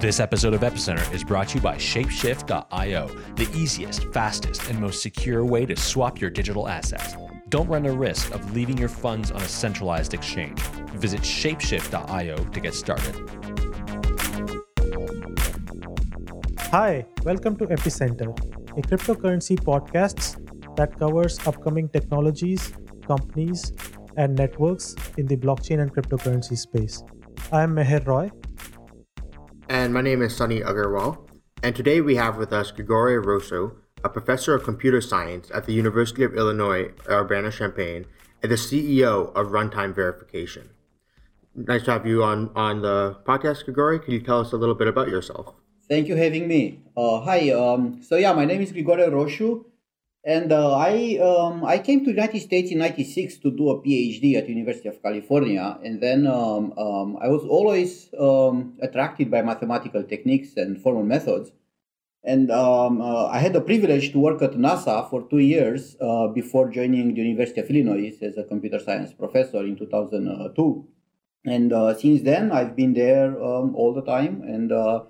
This episode of Epicenter is brought to you by Shapeshift.io, the easiest, fastest, and most secure way to swap your digital assets. Don't run the risk of leaving your funds on a centralized exchange. Visit Shapeshift.io to get started. Hi, welcome to Epicenter, a cryptocurrency podcast that covers upcoming technologies, companies, and networks in the blockchain and cryptocurrency space. I am Meher Roy, and my name is Sunny Aggarwal. And today we have with us Grigore Rosu, a professor of computer science at the University of Illinois Urbana-Champaign and the CEO of Runtime Verification. Nice to have you on, on the podcast, Grigore. Can you tell us a little bit about yourself? Thank you for having me. Uh, hi. Um, so yeah, my name is Grigore Rosu. And uh, I um, I came to United States in '96 to do a PhD at University of California, and then um, um, I was always um, attracted by mathematical techniques and formal methods. And um, uh, I had the privilege to work at NASA for two years uh, before joining the University of Illinois as a computer science professor in 2002. And uh, since then, I've been there um, all the time. And uh,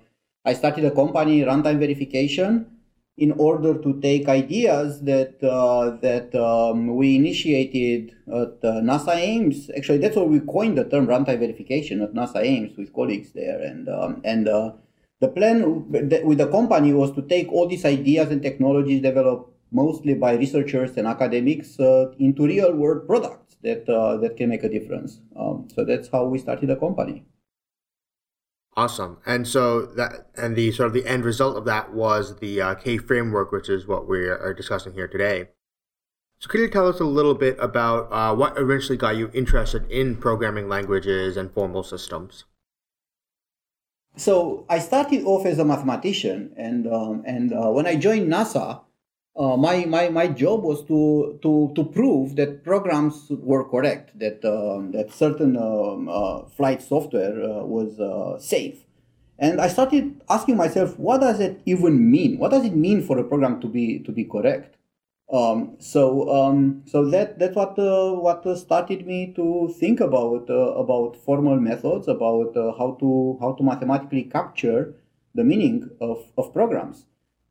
I started a company, Runtime Verification in order to take ideas that uh, that um, we initiated at uh, NASA Ames. Actually, that's why we coined the term runtime verification at NASA Ames with colleagues there. And um, and uh, the plan with the company was to take all these ideas and technologies developed mostly by researchers and academics uh, into real world products that uh, that can make a difference. Um, so that's how we started the company. Awesome. And so that and the sort of the end result of that was the uh, K framework, which is what we are discussing here today. So could you tell us a little bit about uh, what eventually got you interested in programming languages and formal systems? So I started off as a mathematician, and um, and uh, when I joined NASA, uh, my, my, my job was to, to, to prove that programs were correct, that, um, that certain um, uh, flight software uh, was uh, safe. And I started asking myself, what does it even mean? What does it mean for a program to be, to be correct? Um, so um, so that that's what uh, what started me to think about uh, about formal methods, about how to how to mathematically capture the meaning of, of programs.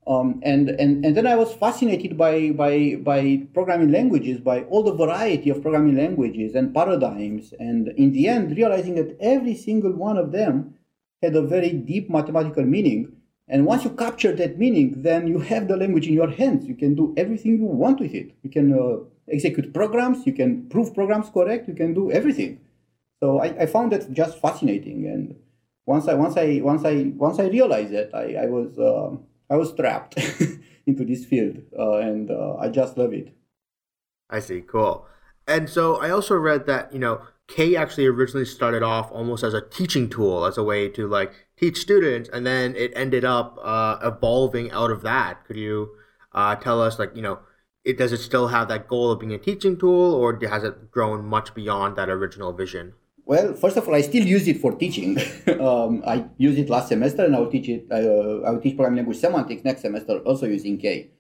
Um, and, and, and then I was fascinated by, by, by programming languages, by all the variety of programming languages and paradigms. And in the end, realizing that every single one of them had a very deep mathematical meaning. And once you capture that meaning, then you have the language in your hands. You can do everything you want with it. You can uh, execute programs, you can prove programs correct, you can do everything. So I, I found that just fascinating. And once I once I once I once I realized that, I, I was uh, I was trapped into this field, uh, and uh, I just love it. I see, cool. And so I also read that you know K actually originally started off almost as a teaching tool, as a way to like teach students, and then it ended up uh, evolving out of that. Could you uh, tell us, like you know, it does it still have that goal of being a teaching tool, or has it grown much beyond that original vision? Well, first of all, I still use it for teaching. um, I used it last semester, and I'll teach it. Uh, I'll teach programming language semantics next semester, also using K.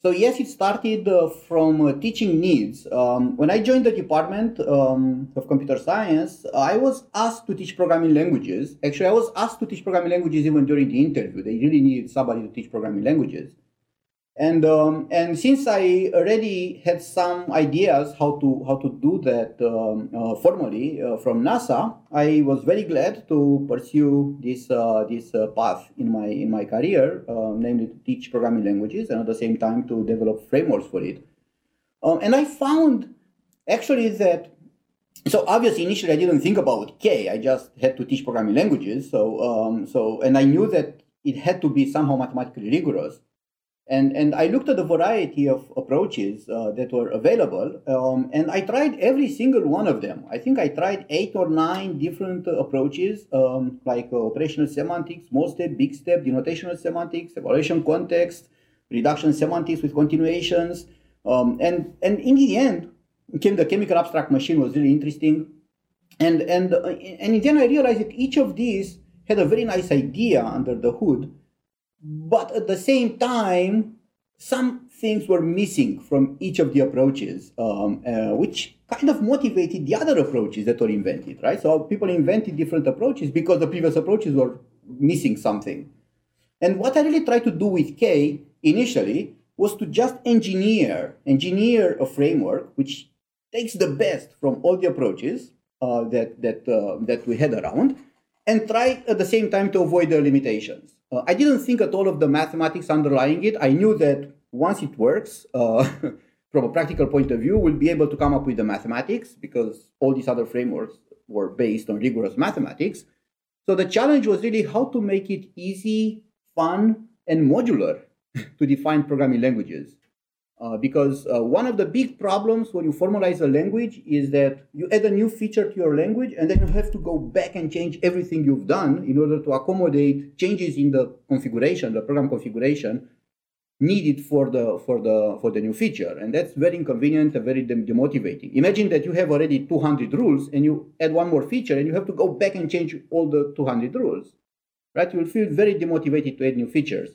So yes, it started uh, from uh, teaching needs. Um, when I joined the department um, of computer science, I was asked to teach programming languages. Actually, I was asked to teach programming languages even during the interview. They really needed somebody to teach programming languages and um, and since I already had some ideas how to how to do that um, uh, formally uh, from NASA, I was very glad to pursue this uh, this uh, path in my in my career, uh, namely to teach programming languages and at the same time to develop frameworks for it. Um, and I found actually that so obviously initially I didn't think about K. I just had to teach programming languages. So um, so and I knew that it had to be somehow mathematically rigorous. And, and I looked at a variety of approaches uh, that were available, um, and I tried every single one of them. I think I tried eight or nine different approaches, um, like uh, operational semantics, small step, big step, denotational semantics, evaluation context, reduction semantics with continuations. Um, and, and in the end, came the chemical abstract machine was really interesting. And, and, uh, and in end, I realized that each of these had a very nice idea under the hood but at the same time, some things were missing from each of the approaches, um, uh, which kind of motivated the other approaches that were invented, right? So people invented different approaches because the previous approaches were missing something. And what I really tried to do with K initially was to just engineer engineer a framework which takes the best from all the approaches uh, that that uh, that we had around, and try at the same time to avoid the limitations. Uh, I didn't think at all of the mathematics underlying it. I knew that once it works, uh, from a practical point of view, we'll be able to come up with the mathematics because all these other frameworks were based on rigorous mathematics. So the challenge was really how to make it easy, fun, and modular to define programming languages. Uh, because uh, one of the big problems when you formalize a language is that you add a new feature to your language and then you have to go back and change everything you've done in order to accommodate changes in the configuration, the program configuration needed for the for the for the new feature. And that's very inconvenient and very demotivating. Imagine that you have already 200 rules and you add one more feature and you have to go back and change all the 200 rules right? You will feel very demotivated to add new features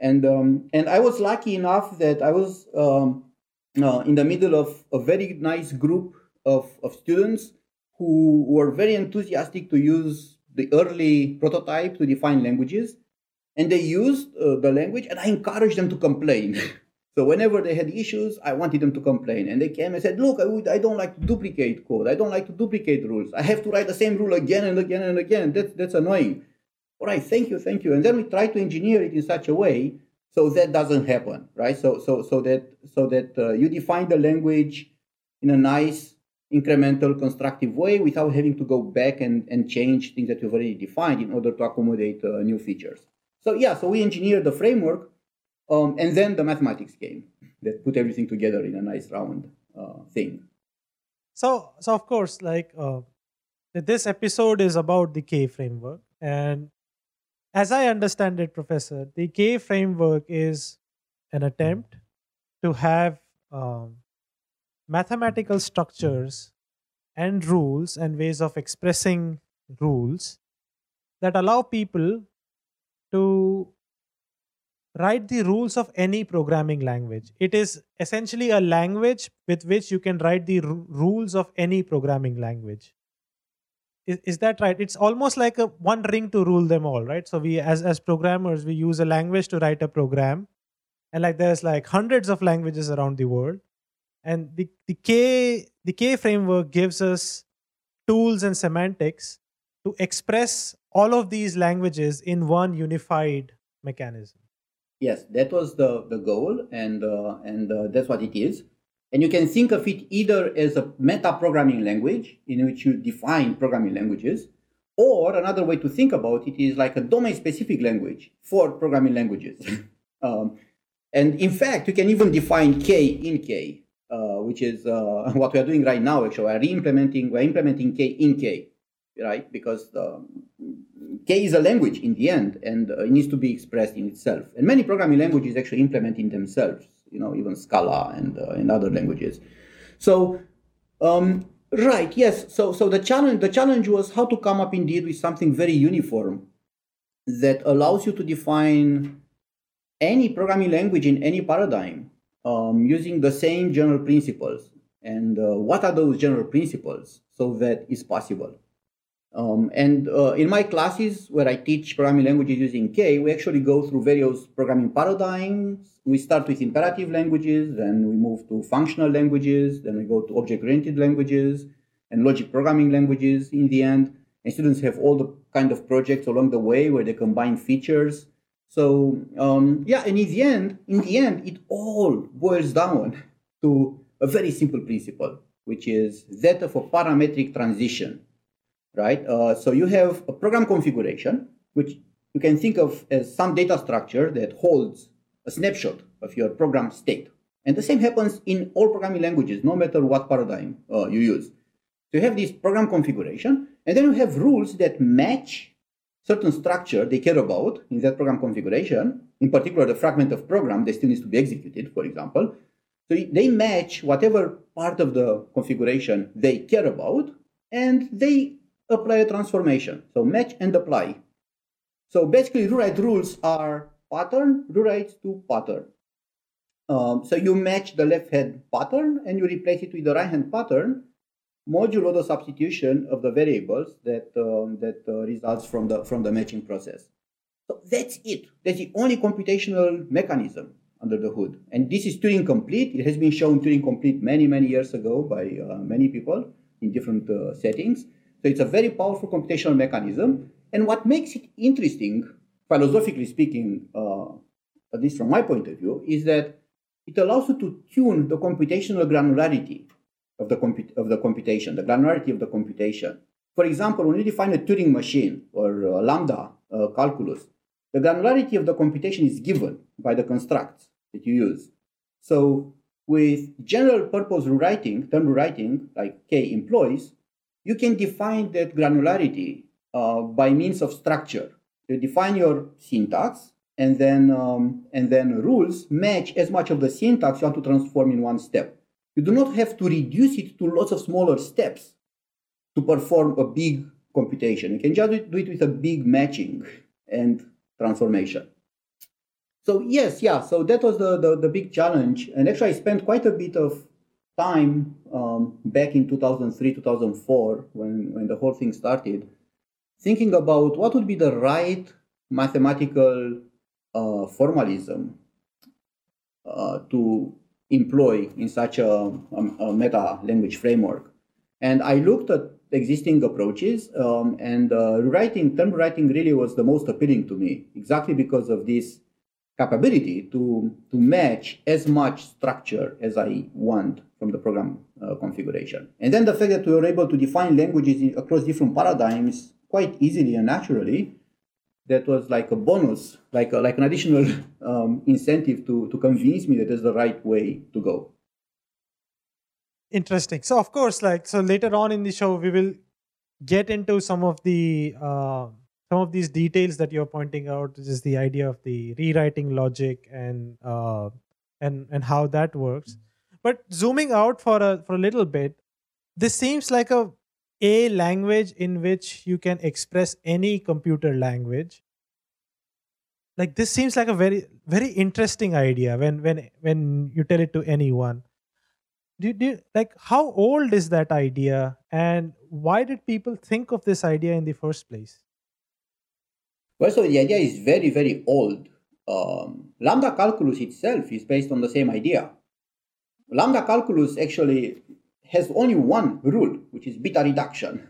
and um, and I was lucky enough that I was um, uh, in the middle of a very nice group of, of students who were very enthusiastic to use the early prototype to define languages, and they used uh, the language, and I encouraged them to complain. so whenever they had issues, I wanted them to complain, and they came and said, "Look, I, would, I don't like to duplicate code. I don't like to duplicate rules. I have to write the same rule again and again and again. That's that's annoying." All right, thank you, thank you. And then we try to engineer it in such a way so that doesn't happen, right? So so so that so that uh, you define the language in a nice incremental constructive way without having to go back and, and change things that you've already defined in order to accommodate uh, new features. So yeah, so we engineered the framework, um, and then the mathematics came that put everything together in a nice round uh, thing. So so of course, like uh, this episode is about the K framework, and as I understand it, Professor, the K framework is an attempt to have um, mathematical structures and rules and ways of expressing rules that allow people to write the rules of any programming language. It is essentially a language with which you can write the rules of any programming language is, is that right? It's almost like a one ring to rule them all right? So we as as programmers we use a language to write a program. And like there's like hundreds of languages around the world. And the, the k the k framework gives us tools and semantics to express all of these languages in one unified mechanism. Yes that was the the goal. And uh, and uh, that's what it is and you can think of it either as a meta programming language in which you define programming languages, or another way to think about it is like a domain specific language for programming languages. um, and in fact, you can even define K in K, uh, which is uh, what we are doing right now. Actually, we are re-implementing, we're implementing K in K, right? Because um, K is a language in the end, and uh, it needs to be expressed in itself. And many programming languages actually implement in themselves you know, even Scala and uh, in other languages. So, um, right, yes. So, so the challenge, the challenge was how to come up indeed with something very uniform that allows you to define any programming language in any paradigm um, using the same general principles. And uh, what are those general principles so that is possible? Um, and uh, in my classes where I teach programming languages using K, we actually go through various programming paradigms. We start with imperative languages, then we move to functional languages, then we go to object-oriented languages and logic programming languages in the end. And students have all the kind of projects along the way where they combine features. So um, yeah, and in the end, in the end, it all boils down to a very simple principle, which is that of a parametric transition right? Uh, so you have a program configuration, which you can think of as some data structure that holds a snapshot of your program state. And the same happens in all programming languages, no matter what paradigm uh, you use. So you have this program configuration, and then you have rules that match certain structure they care about in that program configuration, in particular the fragment of program that still needs to be executed, for example. So they match whatever part of the configuration they care about, and they apply a transformation. So match and apply. So basically, rewrite rules are pattern rewrites to pattern. Um, so you match the left hand pattern and you replace it with the right hand pattern. modulo the substitution of the variables that um, that uh, results from the from the matching process. So that's it. That's the only computational mechanism under the hood. And this is Turing complete. It has been shown Turing complete many many years ago by uh, many people in different uh, settings. So it's a very powerful computational mechanism. And what makes it interesting, philosophically speaking, uh, at least from my point of view, is that it allows you to tune the computational granularity of the, of the computation, the granularity of the computation. For example, when you define a Turing machine or a lambda uh, calculus, the granularity of the computation is given by the constructs that you use. So with general purpose rewriting, term rewriting, like K employs, you can define that granularity uh, by means of structure. You define your syntax, and then um, and then rules match as much of the syntax you want to transform in one step. You do not have to reduce it to lots of smaller steps to perform a big computation. You can just do it with a big matching and transformation. So yes, yeah. So that was the, the, the big challenge, and actually I spent quite a bit of time um, back in 2003, 2004, when when the whole thing started, thinking about what would be the right mathematical uh, formalism uh, to employ in such a, a, a, meta language framework. And I looked at existing approaches, um, and uh, writing, term writing really was the most appealing to me, exactly because of this capability to, to match as much structure as I want from the program uh, configuration. And then the fact that we were able to define languages across different paradigms quite easily and naturally that was like a bonus, like a, like an additional um, incentive to to convince me that that's the right way to go. Interesting. So of course, like so later on in the show, we will get into some of the uh, some of these details that you're pointing out, which is the idea of the rewriting logic and uh, and and how that works. But zooming out for a for a little bit, this seems like a a language in which you can express any computer language. Like this seems like a very very interesting idea when when when you tell it to anyone. Do, do like how old is that idea and why did people think of this idea in the first place? Well so the idea is very very old. Um, lambda calculus itself is based on the same idea lambda calculus actually has only one rule, which is beta reduction.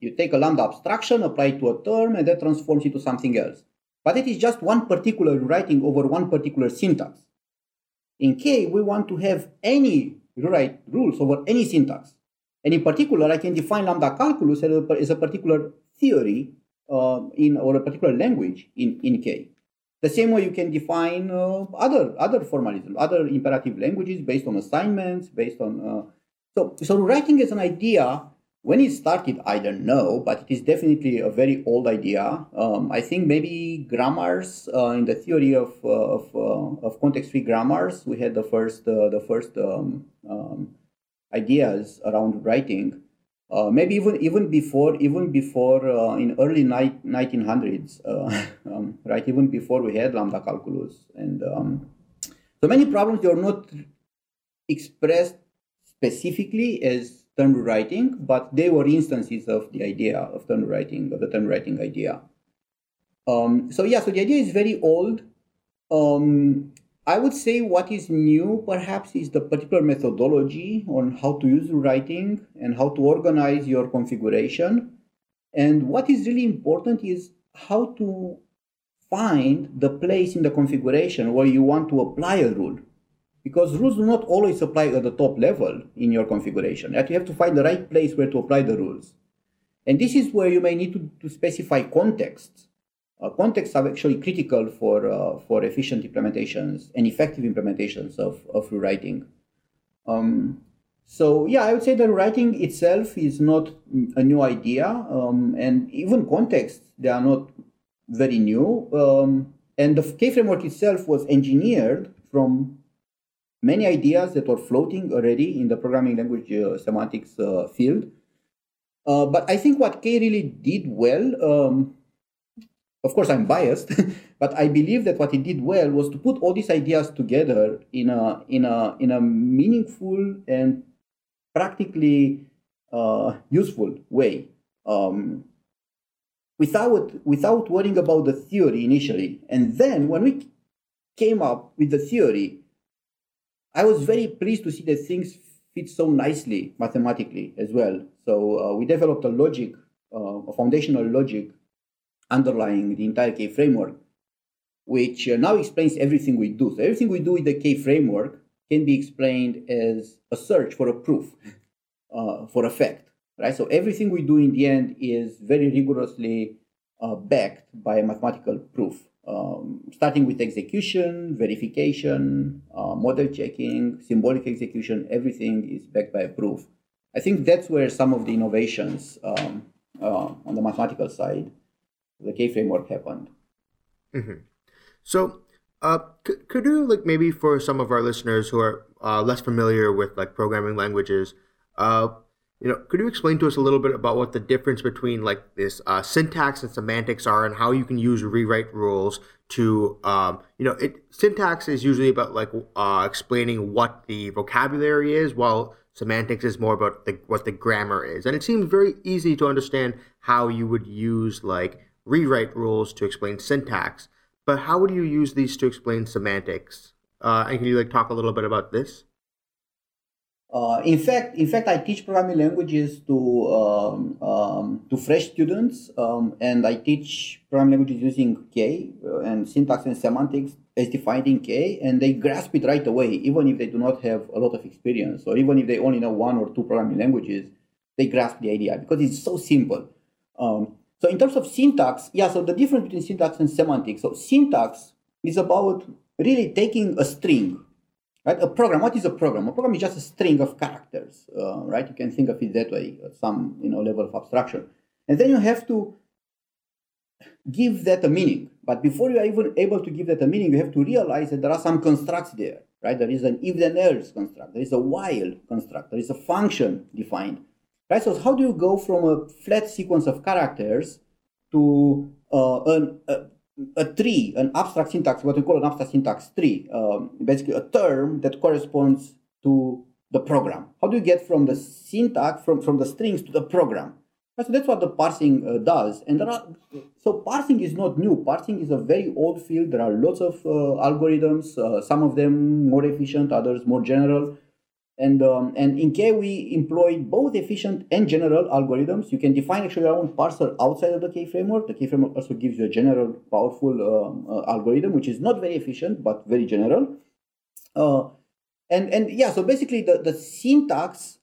You take a lambda abstraction, apply it to a term, and that transforms it to something else. But it is just one particular writing over one particular syntax. In K, we want to have any rewrite rules over any syntax. And in particular, I can define lambda calculus as a, particular theory uh, in or a particular language in, in K. The same way you can define uh, other other formalism, other imperative languages based on assignments, based on uh, so, so writing as an idea, when it started, I don't know, but it is definitely a very old idea. Um, I think maybe grammars uh, in the theory of uh, of, uh, of context-free grammars, we had the first uh, the first um, um, ideas around writing. Uh, maybe even even before even before uh, in early ni- 1900s, um, right? Even before we had lambda calculus, and um, so many problems they are not expressed specifically as term rewriting, but they were instances of the idea of term rewriting, of the term rewriting idea. Um, so yeah, so the idea is very old. Um, I would say what is new perhaps is the particular methodology on how to use writing and how to organize your configuration. And what is really important is how to find the place in the configuration where you want to apply a rule because rules do not always apply at the top level in your configuration. That You have to find the right place where to apply the rules. And this is where you may need to, to specify contexts. Uh, contexts are actually critical for, uh, for efficient implementations and effective implementations of, of rewriting. Um, so yeah, I would say that writing itself is not a new idea, um, and even contexts they are not very new. Um, and the K framework itself was engineered from many ideas that were floating already in the programming language uh, semantics uh, field. Uh, but I think what K really did well, um, of course, I'm biased, but I believe that what he did well was to put all these ideas together in a in a in a meaningful and practically uh, useful way. Um, without without worrying about the theory initially. And then when we came up with the theory, I was very pleased to see that things fit so nicely mathematically as well. So uh, we developed a logic, uh, a foundational logic underlying the entire K framework, which uh, now explains everything we do. So everything we do with the K framework can be explained as a search for a proof, uh, for a fact right? So everything we do in the end is very rigorously uh, backed by a mathematical proof, um, starting with execution, verification, uh, model checking, symbolic execution. Everything is backed by a proof. I think that's where some of the innovations um, uh, on the mathematical side, the K framework happened. Mm-hmm. So, uh, c- could you like maybe for some of our listeners who are uh, less familiar with like programming languages, uh, you know, could you explain to us a little bit about what the difference between like this uh, syntax and semantics are, and how you can use rewrite rules to, um, you know, it syntax is usually about like uh, explaining what the vocabulary is, while semantics is more about the, what the grammar is, and it seems very easy to understand how you would use like rewrite rules to explain syntax, but how would you use these to explain semantics? Uh, and can you like talk a little bit about this? Uh, in fact, in fact, I teach programming languages to um, um, to fresh students, um, and I teach programming languages using K uh, and syntax and semantics as defined in K, and they grasp it right away, even if they do not have a lot of experience, or even if they only know one or two programming languages, they grasp the idea because it's so simple. Um, so in terms of syntax, yeah. So the difference between syntax and semantics. So syntax is about really taking a string Right? A program. What is a program? A program is just a string of characters. Uh, right? You can think of it that way, some you know level of abstraction, and then you have to give that a meaning. But before you are even able to give that a meaning, you have to realize that there are some constructs there. Right? There is an if then else construct. There is a while construct. There is a function defined. Right? So how do you go from a flat sequence of characters to uh, an, a, a tree, an abstract syntax, what we call an abstract syntax tree, um, basically a term that corresponds to the program. How do you get from the syntax, from, from the strings to the program? So that's what the parsing uh, does. And are, so parsing is not new. Parsing is a very old field. There are lots of uh, algorithms, uh, some of them more efficient, others more general. And, um, and in K, we employ both efficient and general algorithms. You can define actually your own parser outside of the K framework. The K framework also gives you a general, powerful um, uh, algorithm, which is not very efficient, but very general. Uh, and, and yeah, so basically the, the syntax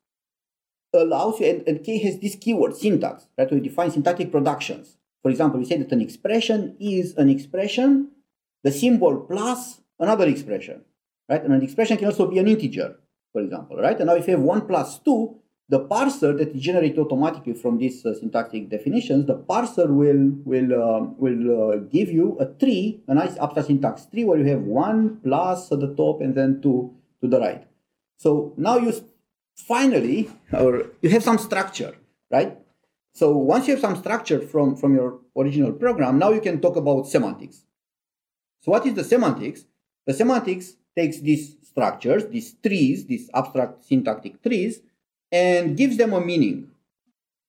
allows you, and, and K has this keyword, syntax, right? To define syntactic productions. For example, we say that an expression is an expression, the symbol plus another expression, right? And an expression can also be an integer for example, right? And now if you have 1 plus 2, the parser that is generated automatically from these uh, syntactic definitions, the parser will will uh, will uh, give you a tree, a nice abstract syntax tree where you have one plus at the top and then two to the right. So now you finally, or you have some structure, right? So once you have some structure from from your original program, now you can talk about semantics. So what is the semantics? The semantics takes these structures, these trees, these abstract syntactic trees, and gives them a meaning.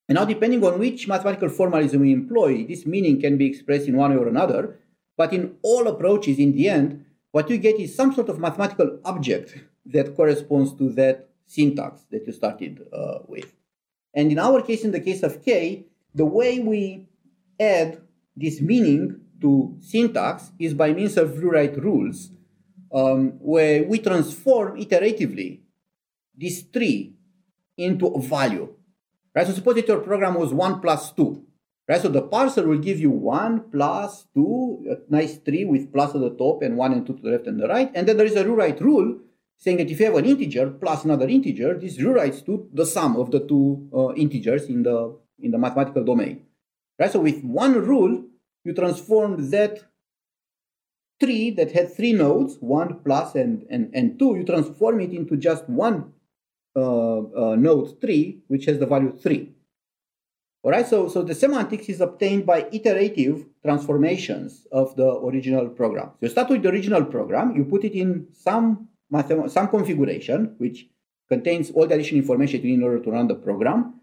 And now, depending on which mathematical formalism we employ, this meaning can be expressed in one way or another. But in all approaches, in the end, what you get is some sort of mathematical object that corresponds to that syntax that you started uh, with. And in our case, in the case of K, the way we add this meaning to syntax is by means of rewrite rules um, where we transform iteratively this tree into a value. Right? So suppose that your program was 1 plus 2. Right? So the parser will give you 1 plus 2, a nice tree with plus at the top and 1 and 2 to the left and the right. And then there is a rewrite rule saying that if you have an integer plus another integer, this rewrites to the sum of the two uh, integers in the, in the mathematical domain. Right? So with one rule, you transform that tree that had three nodes, one plus and, and, and two, you transform it into just one uh, uh, node tree, which has the value three. All right, so, so the semantics is obtained by iterative transformations of the original program. You start with the original program, you put it in some, some configuration, which contains all the additional information in order to run the program.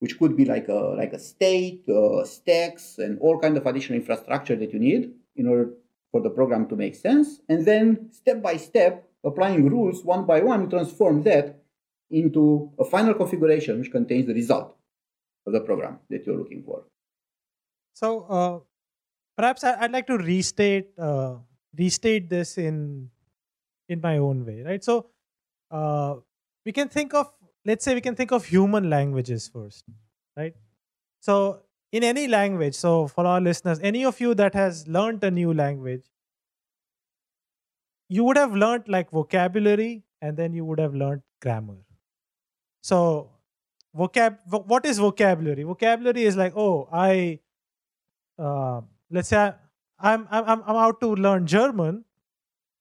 which could be like a like a state, uh, stacks, and all kind of additional infrastructure that you need in order for the program to make sense. And then step by step, applying rules one by one, transform that into a final configuration which contains the result of the program that you're looking for. So uh, perhaps I'd like to restate uh, restate this in in my own way, right? So uh, we can think of let's say we can think of human languages first, right? So in any language, so for our listeners, any of you that has learned a new language, you would have learned like vocabulary and then you would have learned grammar. So vocab what is vocabulary? Vocabulary is like, oh, I uh, let's say I, I'm, I'm I'm I'm out to learn German,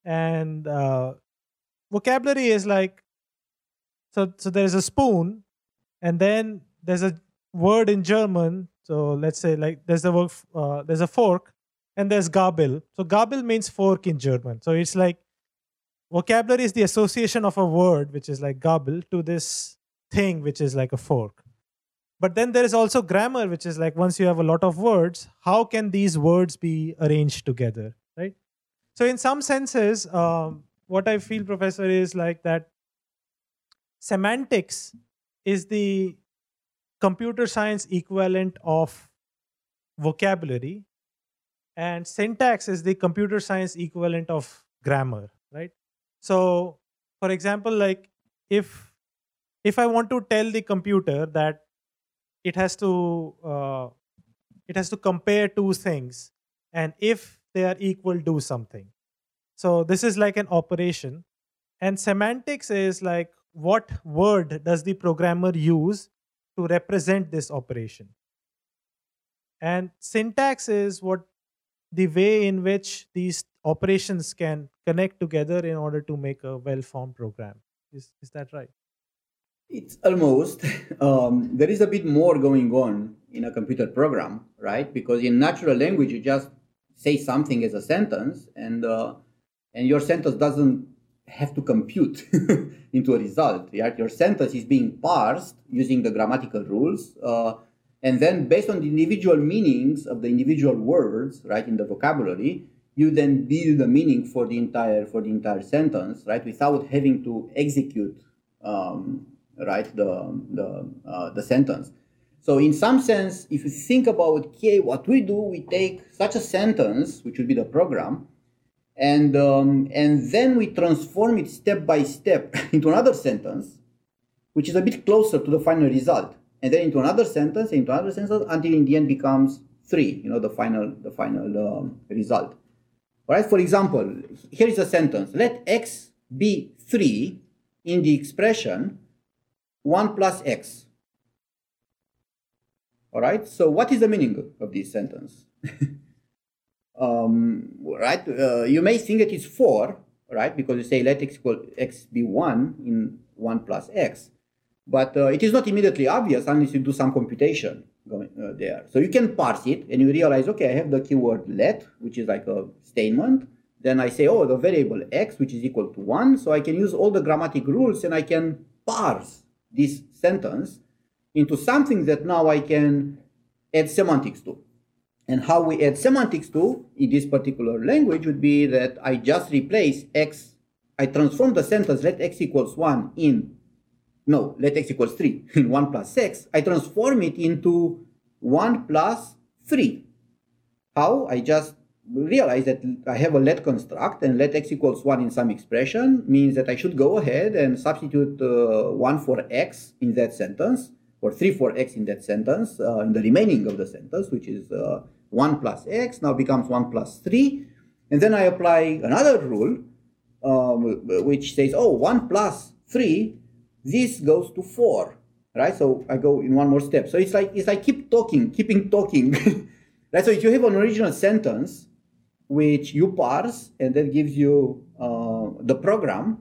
and uh, vocabulary is like so so there is a spoon, and then there's a word in German. So let's say like there's a word, uh, there's a fork, and there's Gabel. So Gabel means fork in German. So it's like vocabulary is the association of a word which is like Gabel to this thing which is like a fork but then there is also grammar which is like once you have a lot of words how can these words be arranged together right so in some senses um, what i feel professor is like that semantics is the computer science equivalent of vocabulary and syntax is the computer science equivalent of grammar right? So for example like if if i want to tell the computer that it has to uh, it has to compare two things and if they are equal do something. So this is like an operation and semantics is like what word does the programmer use to represent this operation and syntax is what the way in which these operations can connect together in order to make a well formed program is, is that right It's almost. Um, there is a bit more going on in a computer program, right? Because in natural language, you just say something as a sentence, and uh, and your sentence doesn't have to compute into a result. Right? Your sentence is being parsed using the grammatical rules, uh, and then based on the individual meanings of the individual words, right, in the vocabulary, you then build the meaning for the entire for the entire sentence, right, without having to execute um, right the the uh, the sentence so in some sense if you think about okay what we do we take such a sentence which would be the program and um, and then we transform it step by step into another sentence which is a bit closer to the final result. And then into another sentence into another sentence until in the end becomes three you know the final the final um, result. All right? For example here is a sentence. Let x be 3 in the expression 1 plus x. All right, so what is the meaning of this sentence? um, right, uh, you may think it is 4, right, because you say let x equal x be 1 in 1 plus x, but uh, it is not immediately obvious unless you do some computation going uh, there. So you can parse it and you realize, okay, I have the keyword let, which is like a statement. Then I say, oh, the variable x, which is equal to 1. So I can use all the grammatic rules and I can parse this sentence into something that now I can add semantics to. And how we add semantics to in this particular language would be that I just replace x, I transform the sentence let x equals 1 in, no, let x equals 3 in 1 plus x, I transform it into 1 plus 3. How? I just realize that I have a let construct and let x equals 1 in some expression means that I should go ahead and substitute uh, 1 for x in that sentence or 3 for x in that sentence uh, in the remaining of the sentence which is uh, 1 plus x now becomes 1 plus 3 and then I apply another rule um, which says oh 1 plus 3 this goes to 4 right? So I go in one more step. So it's like it's like keep talking keeping talking. Right? So if you have an original sentence which you parse and that gives you uh, the program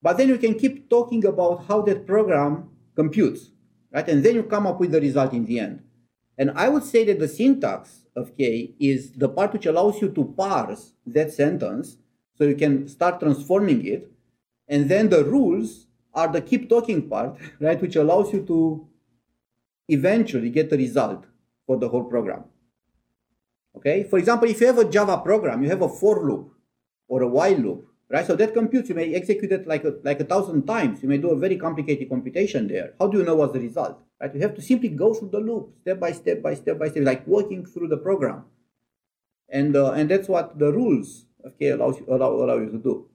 but then you can keep talking about how that program computes right? And then you come up with the result in the end. And i would say that the syntax of k is the part which allows you to parse that sentence so you can start transforming it. And then the rules are the keep talking part right which allows you to eventually get the result for the whole program. Okay, for example, if you have a Java program, you have a for loop or a while loop, right? So that computes, you may execute it like a, like a thousand times. You may do a very complicated computation there. How do you know what's the result? Right? You have to simply go through the loop, step by step by step by step, like working through the program. And, uh, and that's what the rules K allows you, allow, allow you to do.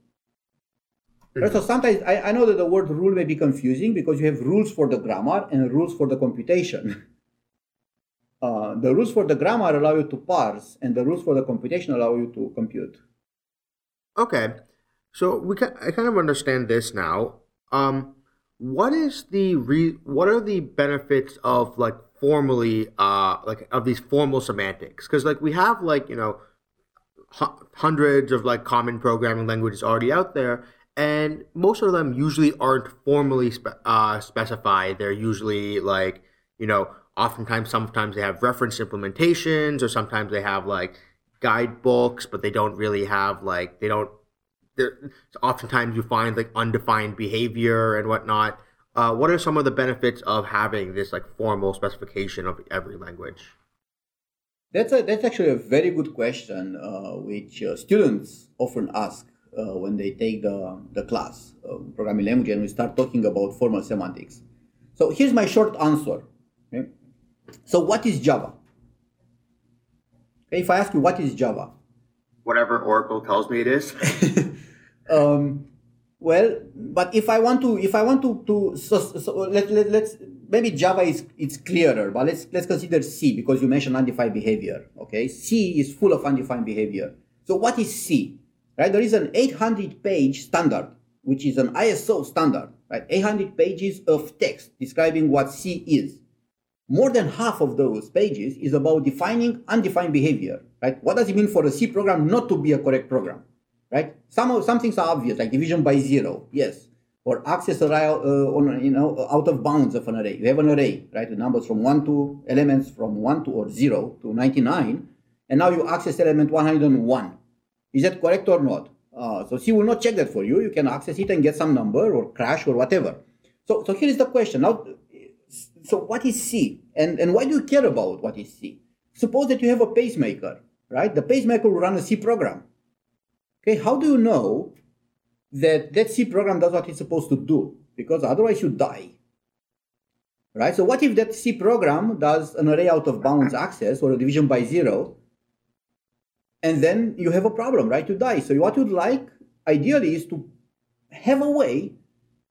Right? So sometimes I, I know that the word rule may be confusing because you have rules for the grammar and rules for the computation. Uh, the rules for the grammar allow you to parse, and the rules for the computation allow you to compute. Okay, so we can, I kind of understand this now. Um, what is the re, what are the benefits of like formally uh like of these formal semantics? Because like we have like you know hu- hundreds of like common programming languages already out there, and most of them usually aren't formally spe- uh, specified. They're usually like you know oftentimes sometimes they have reference implementations or sometimes they have like guidebooks but they don't really have like they don't there oftentimes you find like undefined behavior and whatnot uh, what are some of the benefits of having this like formal specification of every language that's a, that's actually a very good question uh, which uh, students often ask uh, when they take the, the class programming language and we start talking about formal semantics so here's my short answer okay? So what is Java? Okay, if I ask you what is Java? Whatever Oracle tells me it is. um, well, but if I want to, if I want to, to so, so let, let, let's maybe Java is it's clearer, but let's let's consider C because you mentioned undefined behavior. Okay, C is full of undefined behavior. So what is C? Right, there is an 800 page standard, which is an ISO standard. Right, 800 pages of text describing what C is more than half of those pages is about defining undefined behavior, right? What does it mean for a C program not to be a correct program, right? Some some things are obvious, like division by zero, yes, or access array uh, on you know out of bounds of an array. You have an array, right? The numbers from one to elements from one to or zero to ninety nine, and now you access element one hundred and one. Is that correct or not? Uh, so C will not check that for you. You can access it and get some number or crash or whatever. So so here is the question now so what is C? And, and why do you care about what is C? Suppose that you have a pacemaker, right? The pacemaker will run a C program. Okay, how do you know that that C program does what it's supposed to do? Because otherwise you die. Right? So what if that C program does an array out of bounds access or a division by zero? And then you have a problem, right? You die. So what you'd like ideally is to have a way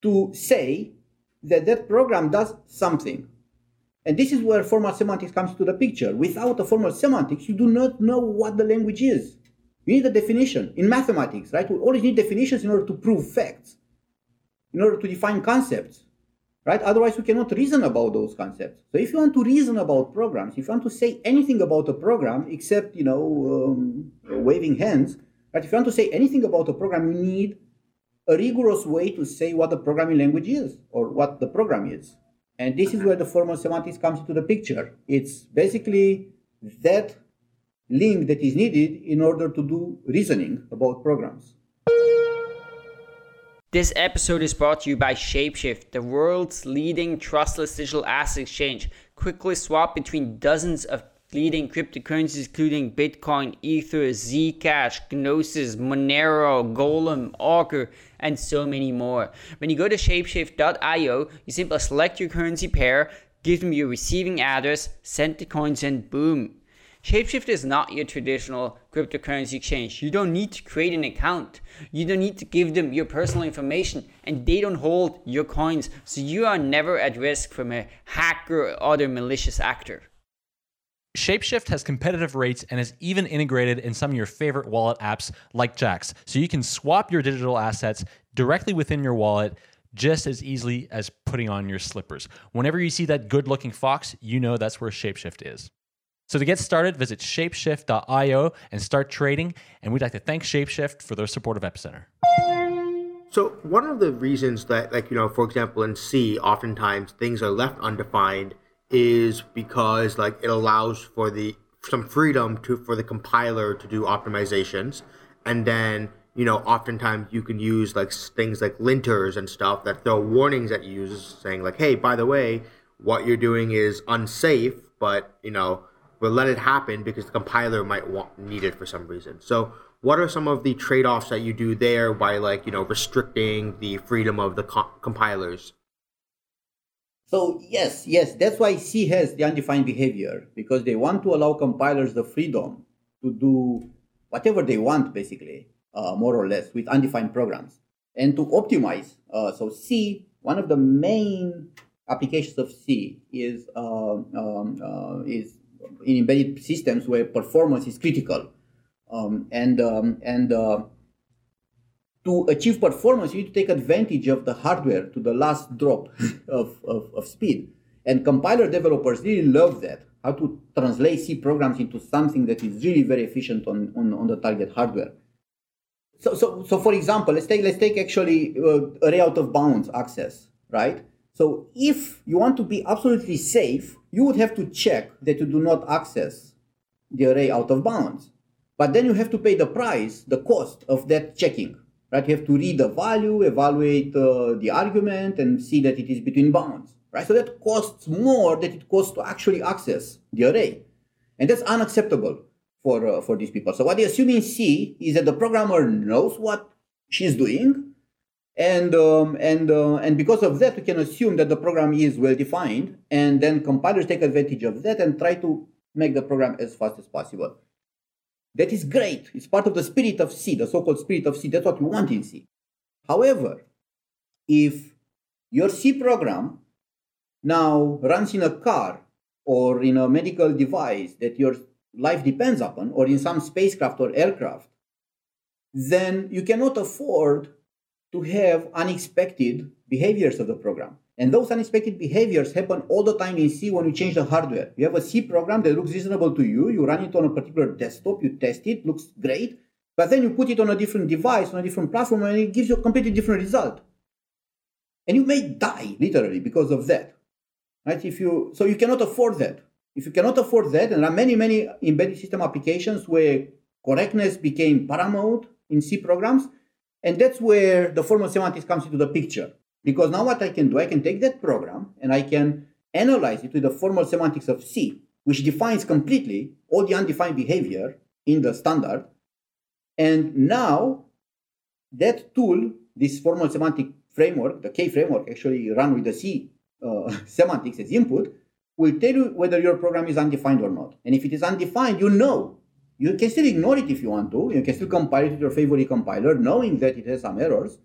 to say that that program does something. And this is where formal semantics comes to the picture. Without a formal semantics, you do not know what the language is. You need a definition. In mathematics, right? We always need definitions in order to prove facts, in order to define concepts, right? Otherwise, we cannot reason about those concepts. So if you want to reason about programs, if you want to say anything about a program except, you know, um, waving hands, right? If you want to say anything about a program, you need a rigorous way to say what the programming language is or what the program is. And this is where the formal semantics comes into the picture. It's basically that link that is needed in order to do reasoning about programs. This episode is brought to you by Shapeshift, the world's leading trustless digital asset exchange. Quickly swap between dozens of leading cryptocurrencies including Bitcoin, Ether, Zcash, Gnosis, Monero, Golem, Augur, and so many more. When you go to shapeshift.io, you simply select your currency pair, give them your receiving address, send the coins, and boom. Shapeshift is not your traditional cryptocurrency exchange. You don't need to create an account. You don't need to give them your personal information, and they don't hold your coins, so you are never at risk from a hacker or other malicious actor. Shapeshift has competitive rates and is even integrated in some of your favorite wallet apps like Jaxx, so you can swap your digital assets directly within your wallet just as easily as putting on your slippers. Whenever you see that good looking fox, you know that's where Shapeshift is. So to get started, visit shapeshift.io and start trading. And we'd like to thank Shapeshift for their support of Epicenter. So one of the reasons that, like you know, for example, in C, oftentimes things are left undefined is because like it allows for the some freedom to for the compiler to do optimizations and then you know oftentimes you can use like things like linters and stuff that throw warnings at users saying like hey by the way what you're doing is unsafe, but you know, we'll let it happen because the compiler might want need it for some reason. So what are some of the trade-offs that you do there by like you know restricting the freedom of the co- compilers so yes yes that's why c has the undefined behavior because they want to allow compilers the freedom to do whatever they want basically uh, more or less with undefined programs and to optimize uh, so c one of the main applications of c is uh, um, uh, is in embedded systems where performance is critical um, and um, and uh, to achieve performance, you need to take advantage of the hardware to the last drop of, of, of speed. And compiler developers really love that, how to translate C programs into something that is really very efficient on, on, on the target hardware. So, so, so for example, let's take, let's take actually uh, array out of bounds access, right? So if you want to be absolutely safe, you would have to check that you do not access the array out of bounds. But then you have to pay the price, the cost of that checking, right? You have to read the value, evaluate uh, the argument, and see that it is between bounds, right? So that costs more than it costs to actually access the array. And that's unacceptable for, uh, for these people. So what they assume in C is that the programmer knows what she's doing, and um, and uh, and because of that, we can assume that the program is well defined, and then compilers take advantage of that and try to make the program as fast as possible. That is great. It's part of the spirit of C, the so called spirit of C. That's what we want in C. However, if your C program now runs in a car or in a medical device that your life depends upon, or in some spacecraft or aircraft, then you cannot afford to have unexpected behaviors of the program. And those unexpected behaviors happen all the time in C when you change the hardware. You have a C program that looks reasonable to you, you run it on a particular desktop, you test it, looks great, but then you put it on a different device, on a different platform, and it gives you a completely different result. And you may die literally because of that. Right? If you so you cannot afford that. If you cannot afford that, and there are many, many embedded system applications where correctness became paramount in C programs, and that's where the formal semantics comes into the picture. Because now what I can do, I can take that program and I can analyze it with the formal semantics of C, which defines completely all the undefined behavior in the standard. And now that tool, this formal semantic framework, the K framework, actually run with the C uh, semantics as input, will tell you whether your program is undefined or not. And if it is undefined, you know. You can still ignore it if you want to. You can still compile it with your favorite compiler, knowing that it has some errors.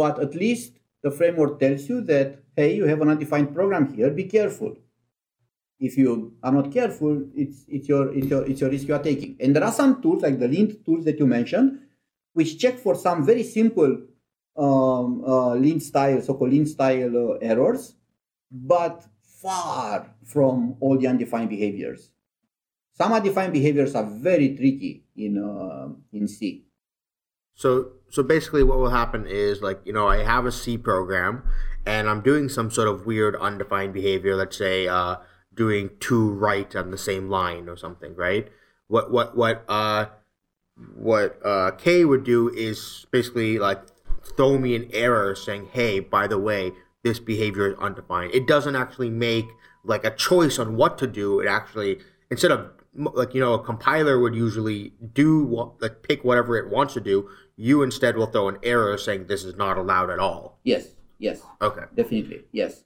But at least the framework tells you that, hey, you have an undefined program here, be careful. If you are not careful, it's, it's, your, it's, your, it's your risk you are taking. And there are some tools, like the lint tools that you mentioned, which check for some very simple um, uh, lint style, so-called lint style uh, errors, but far from all the undefined behaviors. Some undefined behaviors are very tricky in, uh, in C. So so basically what will happen is like, you know, I have a C program and I'm doing some sort of weird undefined behavior, let's say uh, doing two right on the same line or something, right? What what what uh what uh K would do is basically like throw me an error saying, "Hey, by the way, this behavior is undefined." It doesn't actually make like a choice on what to do. It actually instead of like you know a compiler would usually do what like pick whatever it wants to do you instead will throw an error saying this is not allowed at all. Yes, yes. Okay. Definitely, yes.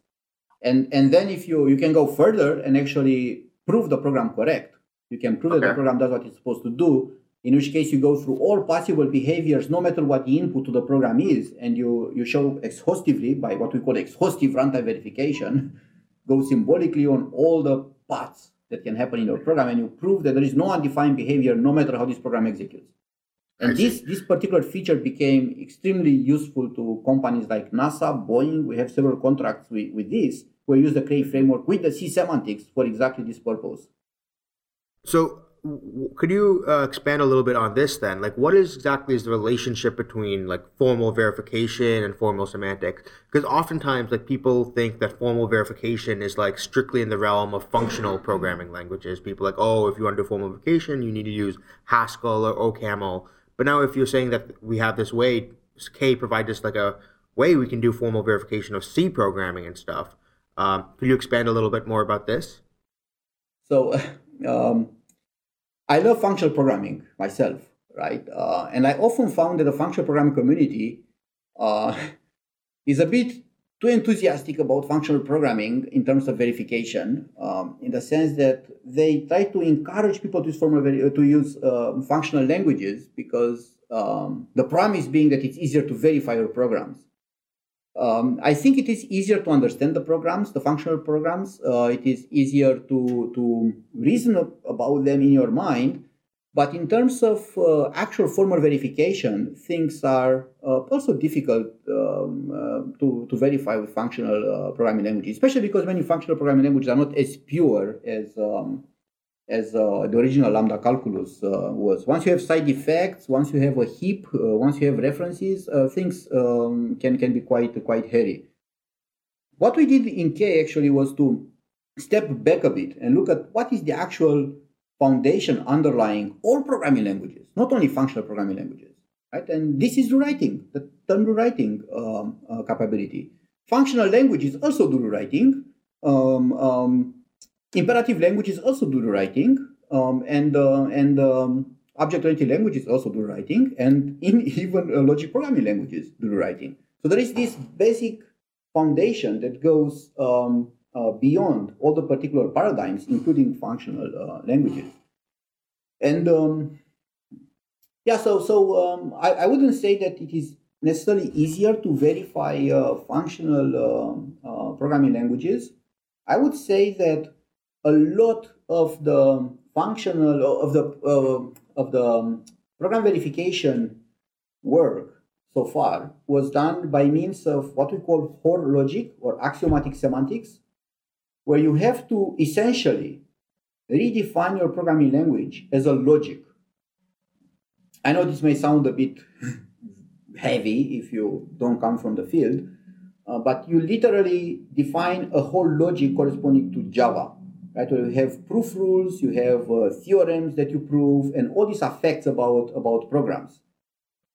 And and then if you you can go further and actually prove the program correct. You can prove okay. that the program does what it's supposed to do. In which case you go through all possible behaviors, no matter what the input to the program is, and you you show exhaustively by what we call exhaustive runtime verification, go symbolically on all the paths that can happen in your program, and you prove that there is no undefined behavior, no matter how this program executes. And this, this particular feature became extremely useful to companies like NASA, Boeing. We have several contracts with, with this. We use the K framework with the C semantics for exactly this purpose. So, could you uh, expand a little bit on this then? Like, what is exactly is the relationship between like formal verification and formal semantics? Because oftentimes, like people think that formal verification is like strictly in the realm of functional programming languages. People like, oh, if you want to do formal verification, you need to use Haskell or OCaml but now, if you're saying that we have this way, K provides us like a way we can do formal verification of C programming and stuff. Um, could you expand a little bit more about this? So, um, I love functional programming myself, right? Uh, and I often found that the functional programming community uh, is a bit too enthusiastic about functional programming in terms of verification, um, in the sense that they try to encourage people to use, to use uh, functional languages because um, the promise being that it's easier to verify your programs. Um, I think it is easier to understand the programs, the functional programs. Uh, it is easier to, to reason about them in your mind. But in terms of uh, actual formal verification, things are uh, also difficult um, uh, to, to verify with functional uh, programming languages, especially because many functional programming languages are not as pure as um, as uh, the original lambda calculus uh, was. Once you have side effects, once you have a heap, uh, once you have references, uh, things um, can, can be quite, quite hairy. What we did in K actually was to step back a bit and look at what is the actual foundation underlying all programming languages, not only functional programming languages. Right? And this is rewriting, the term rewriting um, uh, capability. Functional languages also do rewriting. Um, um, imperative languages also do the writing, um, and uh, and um, object-oriented languages also do the writing, and in even uh, logic programming languages do the writing. So there is this basic foundation that goes um, uh, beyond all the particular paradigms, including functional uh, languages. And um, yeah, so so um, I, I wouldn't say that it is necessarily easier to verify uh, functional um, uh, programming languages. I would say that a lot of the functional of the uh, of the program verification work so far was done by means of what we call Hoare logic or axiomatic semantics, where you have to essentially redefine your programming language as a logic. I know this may sound a bit heavy if you don't come from the field, uh, but you literally define a whole logic corresponding to Java right? You have proof rules, you have uh, theorems that you prove, and all these effects about about programs,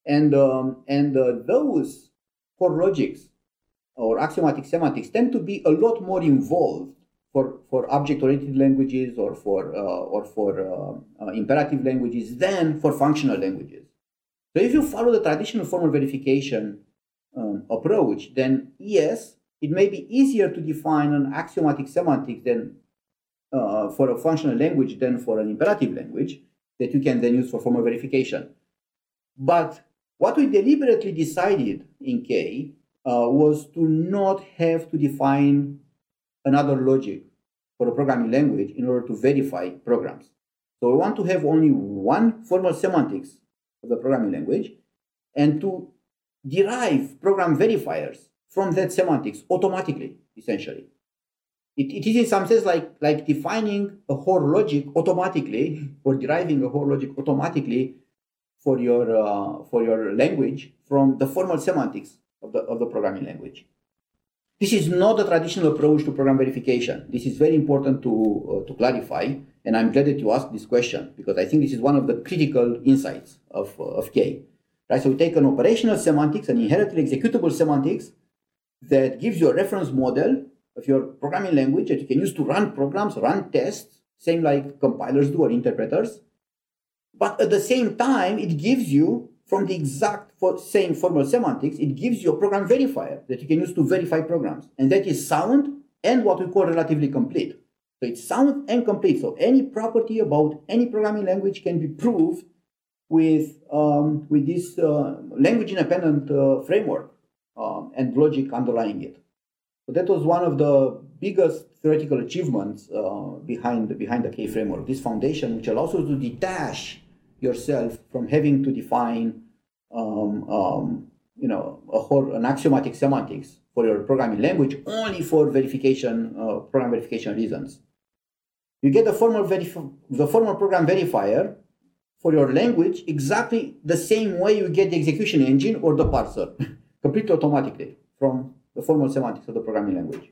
and um, and uh, those Hoare logics or axiomatic semantics tend to be a lot more involved for for object-oriented languages or for uh, or for uh, uh, imperative languages than for functional languages. So if you follow the traditional formal verification um, approach, then yes, it may be easier to define an axiomatic semantic than uh, for a functional language than for an imperative language that you can then use for formal verification. But what we deliberately decided in K uh, was to not have to define another logic for a programming language in order to verify programs. So we want to have only one formal semantics of the programming language and to derive program verifiers from that semantics automatically, essentially. It, it is in some sense like, like defining a whole logic automatically or deriving a whole logic automatically for your, uh, for your language from the formal semantics of the, of the programming language. This is not a traditional approach to program verification. This is very important to, uh, to clarify, and I'm glad that you asked this question because I think this is one of the critical insights of, uh, of K. Right? So we take an operational semantics, an inherently executable semantics that gives you a reference model of your programming language that you can use to run programs, run tests, same like compilers do or interpreters. But at the same time, it gives you, from the exact same formal semantics, it gives you a program verifier that you can use to verify programs. And that is sound and what we call relatively complete. So it's sound and complete. So any property about any programming language can be proved with, um, with this uh, language independent uh, framework um, and logic underlying it. That was one of the biggest theoretical achievements uh, behind behind the K framework. This foundation, which allows you to detach yourself from having to define, um, um, you know, a whole an axiomatic semantics for your programming language only for verification, uh, program verification reasons. You get the formal verif- the formal program verifier for your language exactly the same way you get the execution engine or the parser, completely automatically from the formal semantics of the programming language.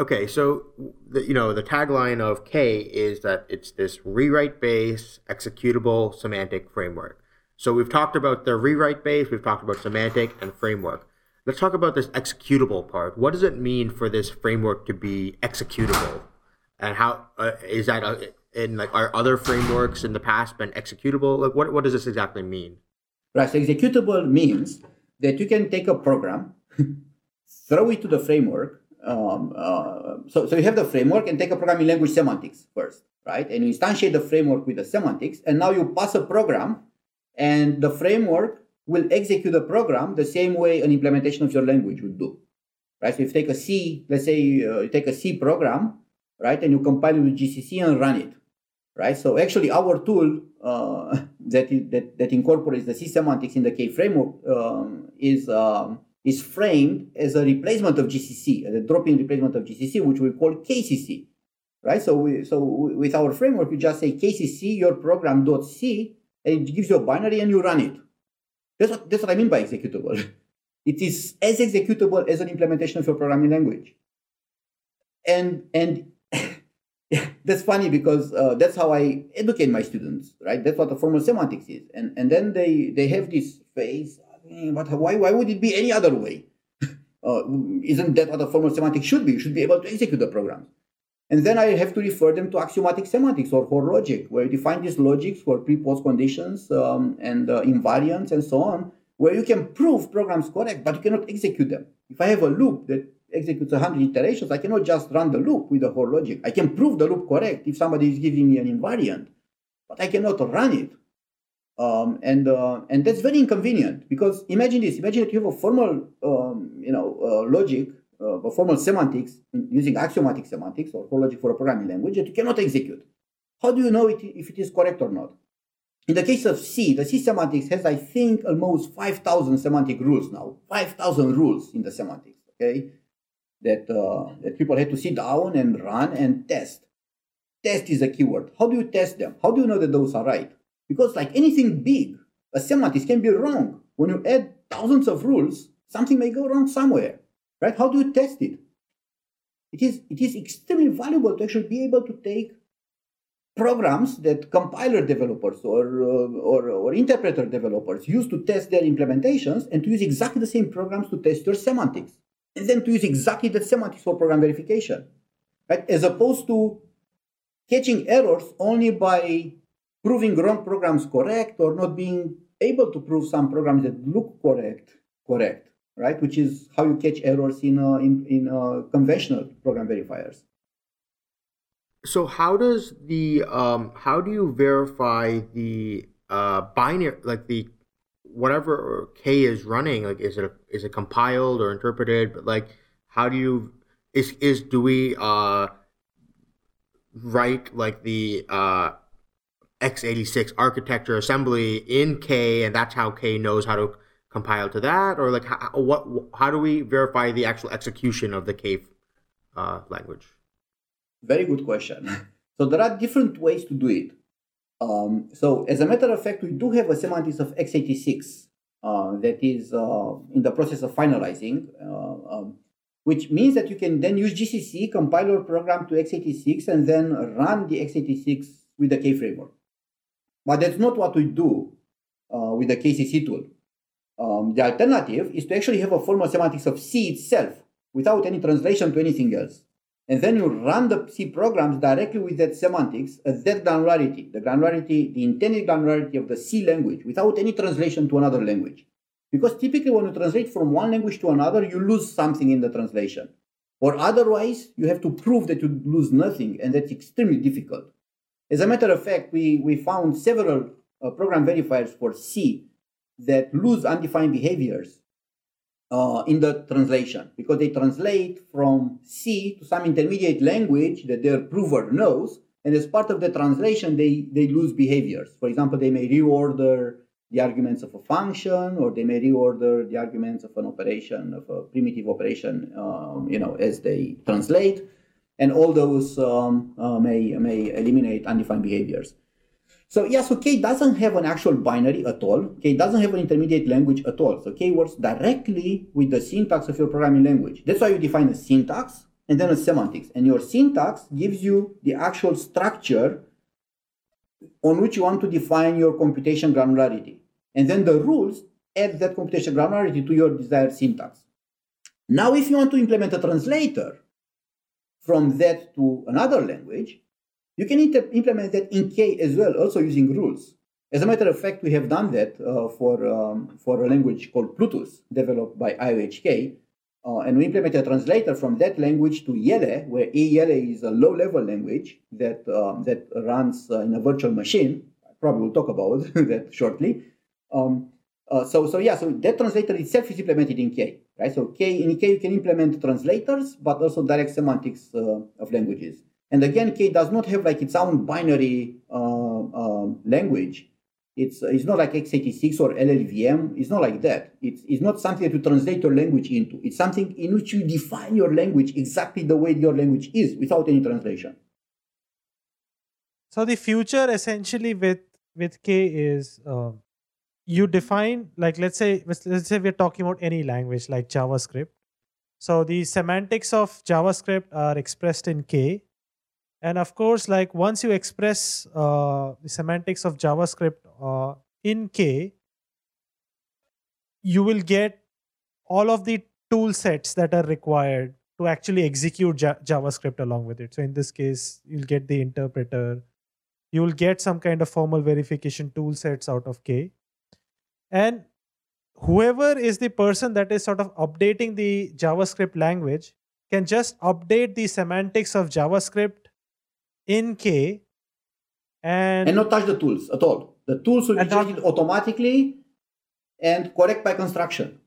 Okay, so the, you know the tagline of K is that it's this rewrite-based executable semantic framework. So we've talked about the rewrite base, we've talked about semantic and framework. let's talk about this executable part. What does it mean for this framework to be executable, and how uh, is that uh, in like are other frameworks in the past been executable? Like what what does this exactly mean? Right. So executable means that you can take a program, throw it to the framework. Um, uh, so, so you have the framework and take a programming language semantics first, right? And you instantiate the framework with the semantics, and now you pass a program, and the framework will execute the program the same way an implementation of your language would do, right? So if you take a C, let's say uh, you take a C program, right, and you compile it with GCC and run it, right? So actually, our tool uh, that, that that incorporates the C semantics in the K framework um, is um, is framed as a replacement of GCC, as a drop-in replacement of GCC, which we call KCC, right? So we so with our framework, you just say KCC your program.c, and it gives you a binary and you run it. That's what that's what I mean by executable. It is as executable as an implementation of your programming language. And and that's funny because uh, that's how I educate my students, right? That's what the formal semantics is, and and then they they have this phase. but why why would it be any other way? uh, isn't that what a formal semantics should be? You should be able to execute the programs. And then I have to refer them to axiomatic semantics or Hoare logic, where you define these logics for pre-post conditions um, and uh, invariants and so on, where you can prove programs correct, but you cannot execute them. If I have a loop that executes 100 iterations, I cannot just run the loop with the Hoare logic. I can prove the loop correct if somebody is giving me an invariant, but I cannot run it. Um, and uh, and that's very inconvenient because imagine this: imagine that you have a formal, um, you know, uh, logic, uh, a formal semantics using axiomatic semantics or Hoare logic for a programming language that you cannot execute. How do you know it, if it is correct or not? In the case of C, the C semantics has, I think, almost 5,000 semantic rules now. 5,000 rules in the semantics. Okay, that, uh, that people had to sit down and run and test. Test is a keyword. How do you test them? How do you know that those are right? Because like anything big, a semantics can be wrong. When you add thousands of rules, something may go wrong somewhere, right? How do you test it? It is, it is extremely valuable to actually be able to take programs that compiler developers or, uh, or, or interpreter developers use to test their implementations and to use exactly the same programs to test your semantics and then to use exactly the semantics for program verification, right? As opposed to catching errors only by proving wrong programs correct or not being able to prove some programs that look correct, correct, right? Which is how you catch errors in uh, in, in uh, conventional program verifiers. So how does the um, how do you verify the uh, binary like the whatever K is running, like is it a, is it compiled or interpreted? But like, how do you is is do we uh write like the uh x86 architecture assembly in K, and that's how K knows how to compile to that, or like how, what how do we verify the actual execution of the K uh, language? Very good question. So there are different ways to do it. Um, so, as a matter of fact, we do have a semantics of x86 uh, that is uh, in the process of finalizing, uh, um, which means that you can then use GCC, compile your program to x86, and then run the x86 with the K framework. But that's not what we do uh, with the KCC tool. Um, the alternative is to actually have a formal semantics of C itself without any translation to anything else and then you run the C programs directly with that semantics at that granularity, the granularity, the intended granularity of the C language without any translation to another language. Because typically when you translate from one language to another, you lose something in the translation. Or otherwise, you have to prove that you lose nothing, and that's extremely difficult. As a matter of fact, we, we found several uh, program verifiers for C that lose undefined behaviors uh, in the translation because they translate from C to some intermediate language that their prover knows. And as part of the translation, they, they lose behaviors. For example, they may reorder the arguments of a function, or they may reorder the arguments of an operation, of a primitive operation, um, you know, as they translate. And all those um, uh, may, may eliminate undefined behaviors. So yeah, so K doesn't have an actual binary at all. K doesn't have an intermediate language at all. So K works directly with the syntax of your programming language. That's why you define a syntax and then a semantics. And your syntax gives you the actual structure on which you want to define your computation granularity. And then the rules add that computation granularity to your desired syntax. Now, if you want to implement a translator from that to another language, you can inter- implement that in K as well, also using rules. As a matter of fact, we have done that uh, for, um, for a language called Plutus, developed by IOHK. Uh, and we implemented a translator from that language to IELE, where IELE is a low-level language that, um, that runs uh, in a virtual machine. I probably will talk about that shortly. Um, uh, so, so yeah, so that translator itself is implemented in K, right? So K in K you can implement translators, but also direct semantics uh, of languages. And again, K does not have like its own binary uh, um, language. It's it's not like x86 or LLVM. It's not like that. It's it's not something that you translate your language into. It's something in which you define your language exactly the way your language is, without any translation. So the future essentially with with K is um, you define like let's say let's say we're talking about any language like JavaScript. So the semantics of JavaScript are expressed in K, and of course, like once you express uh, the semantics of JavaScript uh, in K, you will get all of the tool sets that are required to actually execute Ja- JavaScript along with it. So in this case, you'll get the interpreter. You will get some kind of formal verification tool sets out of K. And whoever is the person that is sort of updating the JavaScript language can just update the semantics of JavaScript in K and, and not touch the tools at all. The tools will be not- automatically and correct by construction.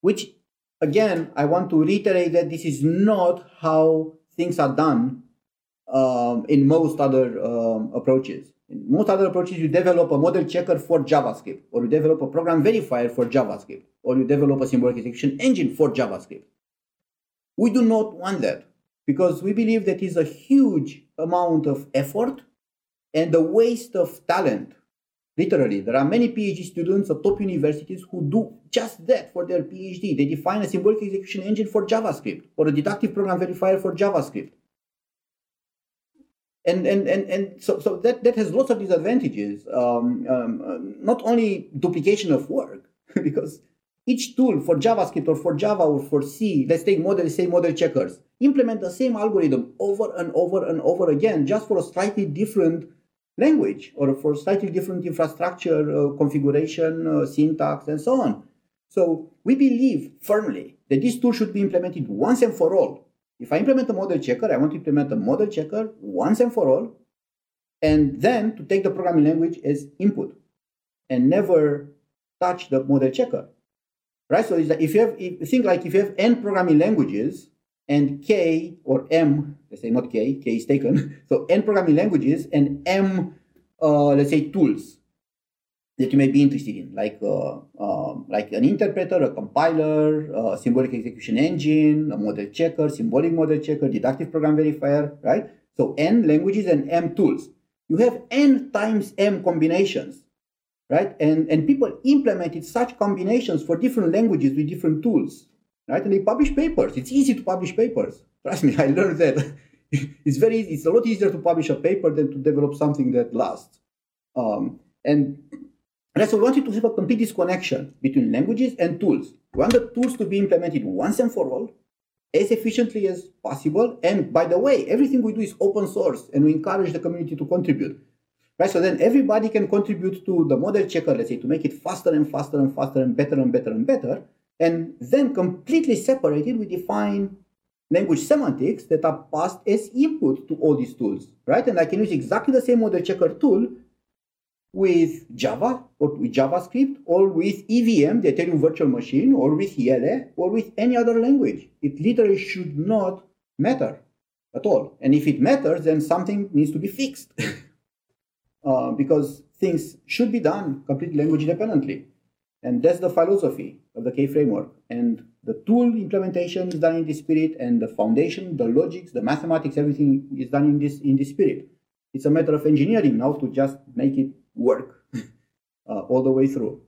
Which, again, I want to reiterate that this is not how things are done um, in most other um, approaches. In most other approaches, you develop a model checker for JavaScript, or you develop a program verifier for JavaScript, or you develop a symbolic execution engine for JavaScript. We do not want that because we believe that is a huge amount of effort and a waste of talent. Literally, there are many PhD students at top universities who do just that for their PhD. They define a symbolic execution engine for JavaScript or a deductive program verifier for JavaScript. And, and, and, and so, so that, that has lots of disadvantages. Um, um, not only duplication of work, because each tool for JavaScript or for Java or for C, let's take model, say model checkers, implement the same algorithm over and over and over again just for a slightly different language or for slightly different infrastructure uh, configuration, uh, syntax, and so on. So we believe firmly that this tool should be implemented once and for all. If I implement a model checker, I want to implement a model checker once and for all, and then to take the programming language as input and never touch the model checker. Right? So if you have if think like if you have n programming languages and k or m, let's say not k, k is taken, so n programming languages and m uh, let's say tools that you may be interested in, like uh, um, like an interpreter, a compiler, a symbolic execution engine, a model checker, symbolic model checker, deductive program verifier, right? So n languages and m tools. You have n times m combinations, right? And and people implemented such combinations for different languages with different tools, right? And they publish papers. It's easy to publish papers. Trust me, I learned that. it's very easy. It's a lot easier to publish a paper than to develop something that lasts. Um, and and so we wanted to have a complete disconnection between languages and tools. We want the tools to be implemented once and for all, as efficiently as possible. And by the way, everything we do is open source and we encourage the community to contribute. Right? So then everybody can contribute to the model checker, let's say, to make it faster and faster and faster and better and better and better. And then completely separated, we define language semantics that are passed as input to all these tools, right? And I can use exactly the same model checker tool with Java or with JavaScript or with EVM, the Ethereum virtual machine, or with IELE or with any other language. It literally should not matter at all. And if it matters, then something needs to be fixed uh, because things should be done completely language independently. And that's the philosophy of the K framework. And the tool implementation is done in this spirit, and the foundation, the logics, the mathematics, everything is done in this in this spirit. It's a matter of engineering now to just make it work uh, all the way through.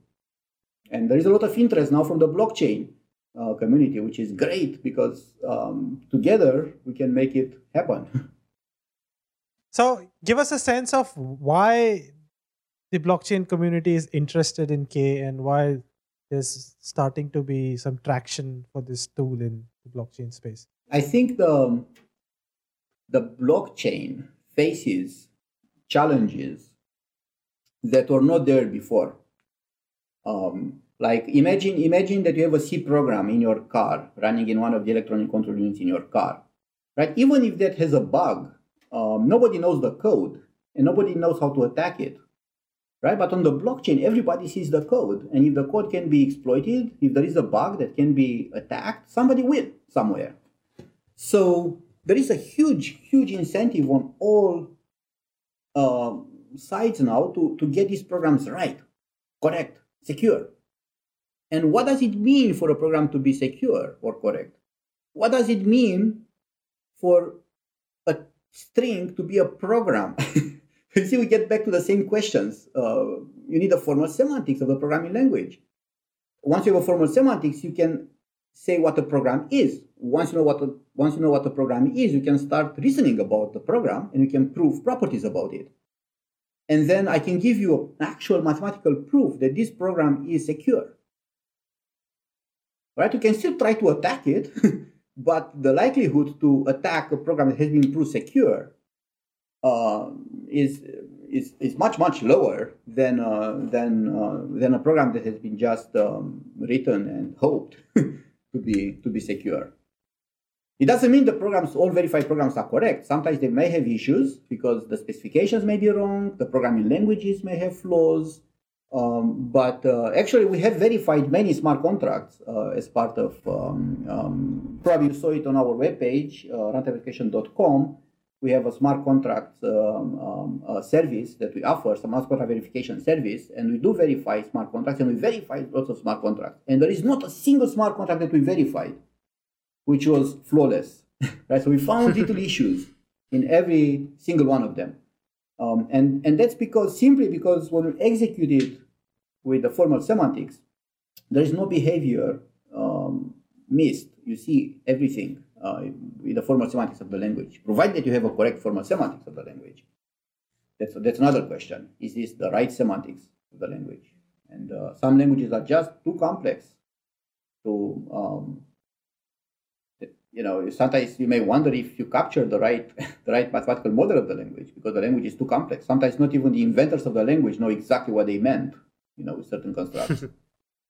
And there is a lot of interest now from the blockchain uh, community, which is great because um, together we can make it happen. So, give us a sense of why the blockchain community is interested in K and why there's starting to be some traction for this tool in the blockchain space? I think the the blockchain faces challenges that were not there before. Um, like imagine imagine that you have a C program in your car running in one of the electronic control units in your car, right? Even if that has a bug, um, nobody knows the code and nobody knows how to attack it, right? But on the blockchain, everybody sees the code, and if the code can be exploited, if there is a bug that can be attacked, somebody will somewhere. So there is a huge, huge incentive on all uh, sides now to, to get these programs right, correct, secure. And what does it mean for a program to be secure or correct? What does it mean for string to be a program? you see, we get back to the same questions. Uh, you need a formal semantics of the programming language. Once you have a formal semantics, you can say what a program is. Once you know what a, once you know what a program is, you can start reasoning about the program and you can prove properties about it. And then I can give you an actual mathematical proof that this program is secure. Right? You can still try to attack it, but the likelihood to attack a program that has been proved secure uh, is, is, is much, much lower than, uh, than, uh, than a program that has been just um, written and hoped to, be, to be secure. It doesn't mean the programs, all verified programs are correct. Sometimes they may have issues because the specifications may be wrong, the programming languages may have flaws. Um, but uh, actually, we have verified many smart contracts uh, as part of, um, um, probably you saw it on our webpage, uh. We have a smart contracts um, um, uh, service that we offer, smart contract verification service, and we do verify smart contracts, and we verify lots of smart contracts. And there is not a single smart contract that we verified which was flawless. right? So we found little issues in every single one of them. Um, and, and that's because simply because when we execute it with the formal semantics, there is no behavior um, missed. You see everything uh, with the formal semantics of the language, provided that you have a correct formal semantics of the language. That's, that's another question. Is this the right semantics of the language? And uh, some languages are just too complex to um, you know, sometimes you may wonder if you capture the right, the right mathematical model of the language because the language is too complex. Sometimes not even the inventors of the language know exactly what they meant, you know, with certain constructs.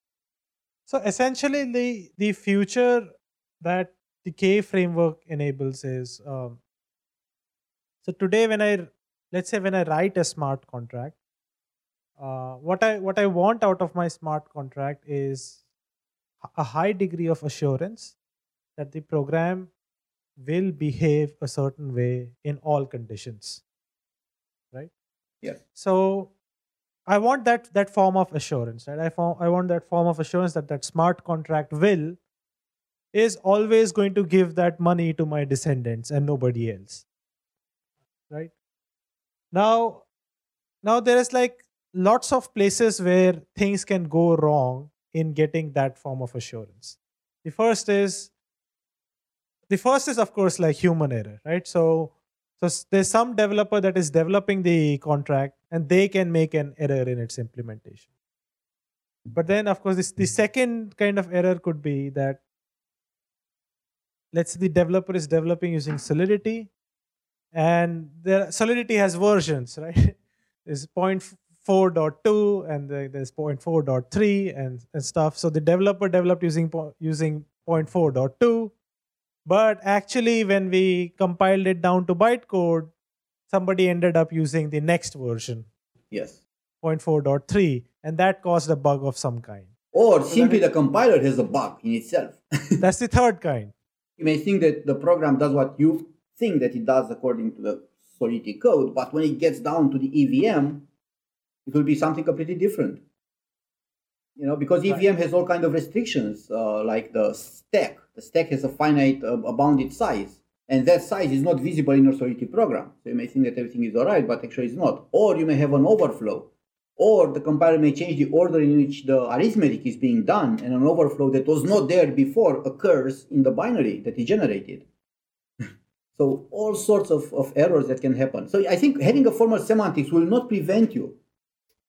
so essentially, the the future that the K framework enables is um, so today when I let's say when I write a smart contract, uh, what I what I want out of my smart contract is a high degree of assurance that the program will behave a certain way in all conditions right? Yeah. So i want that that form of assurance right? I, form, I want that form of assurance that that smart contract will is always going to give that money to my descendants and nobody else right? Now now there is like lots of places where things can go wrong in getting that form of assurance. The first is the first is of course like human error right? So so there's some developer that is developing the contract and they can make an error in its implementation. But then of course this, the second kind of error could be that let's say the developer is developing using solidity and the solidity has versions right? There's 0.4.2 and there's 0.4.3 and, and stuff. So the developer developed using using 0.4.2 but actually, when we compiled it down to bytecode, somebody ended up using the next version. Yes. 0.4.3, and that caused a bug of some kind. Or so simply the compiler has a bug in itself. That's the third kind. You may think that the program does what you think that it does according to the Solidity code, but when it gets down to the EVM, it will be something completely different you know because evm right. has all kind of restrictions uh, like the stack. The stack has a finite uh, a bounded size and that size is not visible in your solidity program. So you may think that everything is all right but actually it's not. Or you may have an overflow or the compiler may change the order in which the arithmetic is being done and an overflow that was not there before occurs in the binary that is generated. So all sorts of, of errors that can happen. So i think having a formal semantics will not prevent you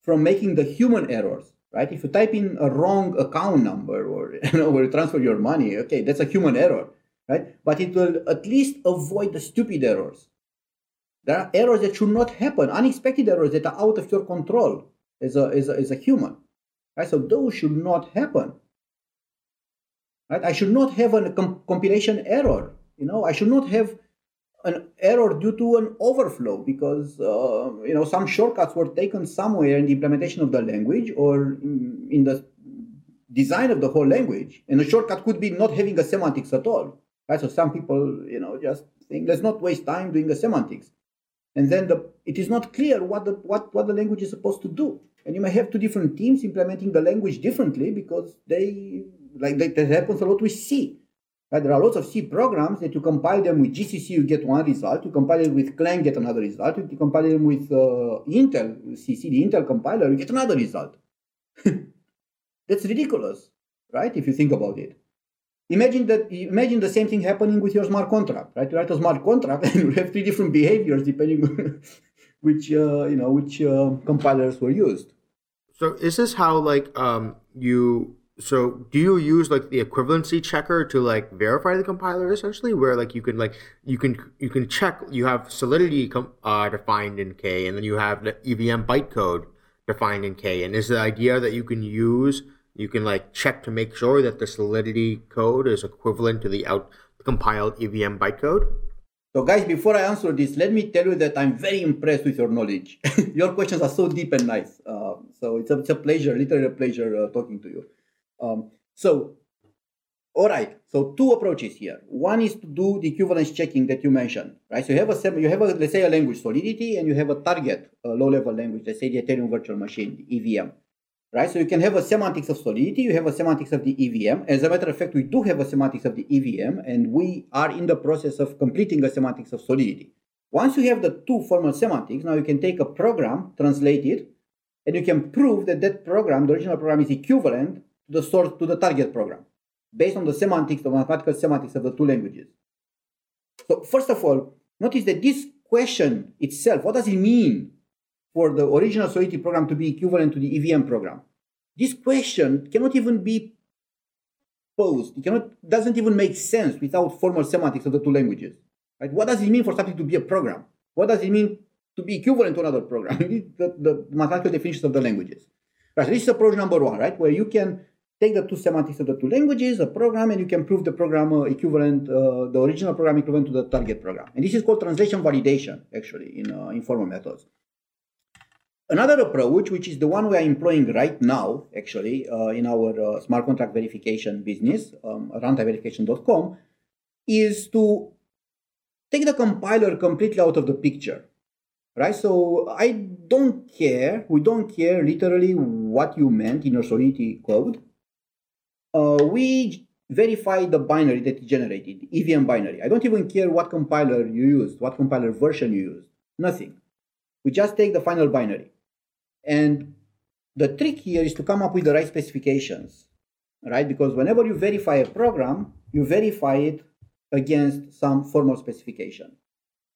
from making the human errors right? If you type in a wrong account number or you know where you transfer your money, okay, that's a human error, right? But it will at least avoid the stupid errors. There are errors that should not happen, unexpected errors that are out of your control as a, as a, as a human, right? So those should not happen, right? I should not have a com- compilation error, you know, I should not have an error due to an overflow because uh, you know some shortcuts were taken somewhere in the implementation of the language or in the design of the whole language and the shortcut could be not having a semantics at all right? So some people you know just think let's not waste time doing the semantics. And then the, it is not clear what the what, what the language is supposed to do. And you may have two different teams implementing the language differently because they like that, that happens a lot with c Right? There are lots of C programs that you compile them with GCC, you get one result. You compile it with Clang, get another result. You compile them with uh, Intel, CC, the Intel compiler, you get another result. That's ridiculous, right? If you think about it. Imagine that. Imagine the same thing happening with your smart contract, right? You write a smart contract and you have three different behaviors depending which uh, you know which uh, compilers were used. So is this how like um, you so do you use like the equivalency checker to like verify the compiler essentially? Where like you can like you can you can check you have solidity com- uh, defined in k and then you have the evm bytecode defined in k. And is the idea that you can use you can like check to make sure that the solidity code is equivalent to the out compiled evm bytecode so guys before i answer this let me tell you that i'm very impressed with your knowledge. Your questions are so deep and nice. Uh, so it's a, it's a pleasure literally a pleasure uh, talking to you um, so, all right. So two approaches here. One is to do the equivalence checking that you mentioned, right? So you have a you have a let's say a language Solidity, and you have a target a low-level language, let's say the Ethereum Virtual Machine, EVM, right? So you can have a semantics of Solidity, you have a semantics of the EVM. As a matter of fact, we do have a semantics of the EVM, and we are in the process of completing a semantics of Solidity. Once you have the two formal semantics, now you can take a program, translate it, and you can prove that that program, the original program, is equivalent the source to the target program based on the semantics, the mathematical semantics of the two languages. So first of all, notice that this question itself, what does it mean for the original Solidity program to be equivalent to the EVM program? This question cannot even be posed. It cannot, doesn't even make sense without formal semantics of the two languages. Right? What does it mean for something to be a program? What does it mean to be equivalent to another program? the, the mathematical definitions of the languages. Right, so this is approach number one, right? Where you can take the two semantics of the two languages, a program, and you can prove the program uh, equivalent, uh, the original program equivalent to the target program. And this is called translation validation, actually, in uh, in formal methods. Another approach, which is the one we are employing right now, actually, uh, in our uh, smart contract verification business, um, runtimeverification.com, is to take the compiler completely out of the picture. Right? So I don't care, we don't care literally what you meant in your Solidity code uh, we verify the binary that is generated, EVM binary. I don't even care what compiler you used, what compiler version you used, nothing. We just take the final binary. And the trick here is to come up with the right specifications, right? Because whenever you verify a program, you verify it against some formal specification.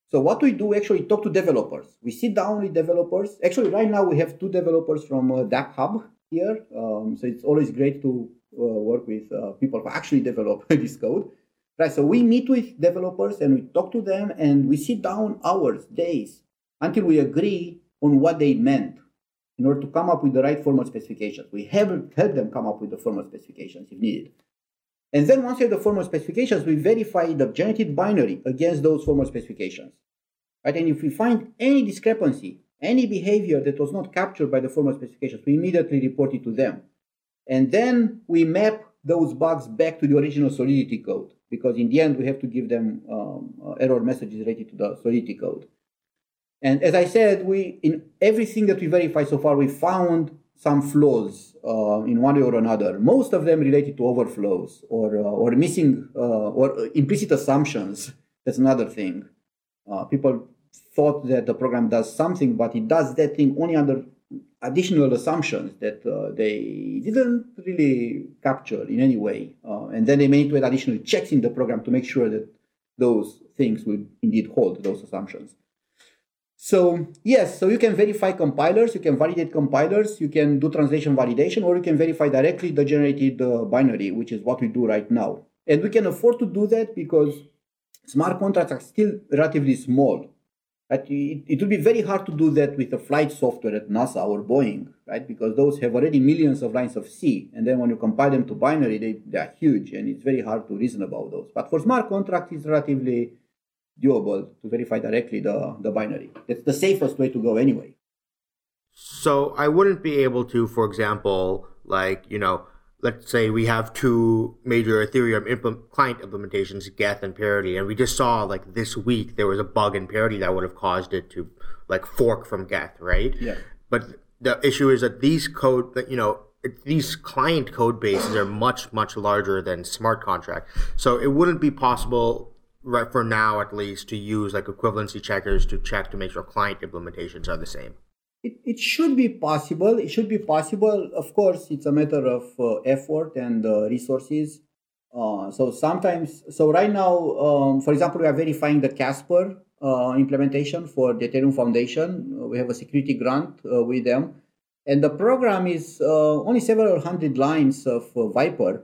So what we do actually talk to developers. We sit down with developers. Actually, right now we have two developers from uh, Hub here. Um, so it's always great to work with uh, people who actually develop this code. Right, so we meet with developers and we talk to them and we sit down hours, days, until we agree on what they meant in order to come up with the right formal specifications. We have help them come up with the formal specifications if needed. And then once we have the formal specifications, we verify the generated binary against those formal specifications. Right? And if we find any discrepancy, any behavior that was not captured by the formal specifications, we immediately report it to them. And then we map those bugs back to the original Solidity code because in the end we have to give them um, uh, error messages related to the Solidity code. And as I said, we in everything that we verified so far, we found some flaws uh, in one way or another. Most of them related to overflows or uh, or missing uh, or implicit assumptions. That's another thing. Uh, people thought that the program does something, but it does that thing only under additional assumptions that uh, they didn't really capture in any way. Uh, and then they made to add additional checks in the program to make sure that those things would indeed hold those assumptions. So yes, so you can verify compilers, you can validate compilers, you can do translation validation, or you can verify directly the generated uh, binary, which is what we do right now. And we can afford to do that because smart contracts are still relatively small. Right? It, it will be very hard to do that with the flight software at NASA or Boeing, right? Because those have already millions of lines of C. And then when you compile them to binary, they, they are huge and it's very hard to reason about those. But for smart contracts, it's relatively doable to verify directly the, the binary. It's the safest way to go anyway. So I wouldn't be able to, for example, like, you know, let's say we have two major Ethereum impl- client implementations, Geth and Parity, and we just saw like this week there was a bug in Parity that would have caused it to like fork from Geth, right? Yeah. But the issue is that these code, that you know, these client code bases are much much larger than smart contract, so it wouldn't be possible right for now at least to use like equivalency checkers to check to make sure client implementations are the same it, it should be possible. It should be possible. Of course it's a matter of uh, effort and uh, resources. Uh, so sometimes so right now um, for example we are verifying the casper uh, implementation for the ethereum foundation. Uh, we have a security grant uh, with them. And the program is only several hundred lines of Vyper.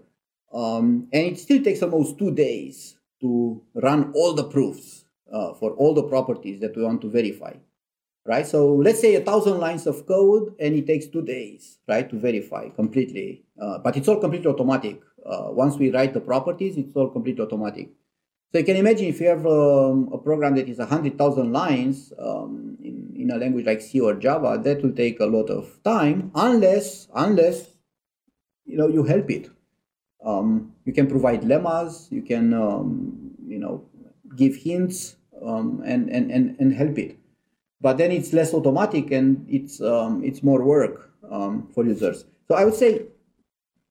Um, and it still takes almost two days to run all the proofs for all the properties that we want to verify right? So let's say a thousand lines of code and it takes two days right to verify completely. Uh, but it's all completely automatic. Uh, once we write the properties it's all completely automatic. So you can imagine if you have um, a program that is 100000 lines um, in, in a language like c or java that will take a lot of time unless unless you know you help it. Um, you can provide lemmas, you can, um, you know, give hints um, and, and, and, and help it. But then it's less automatic and it's, um, it's more work um, for users. So I would say,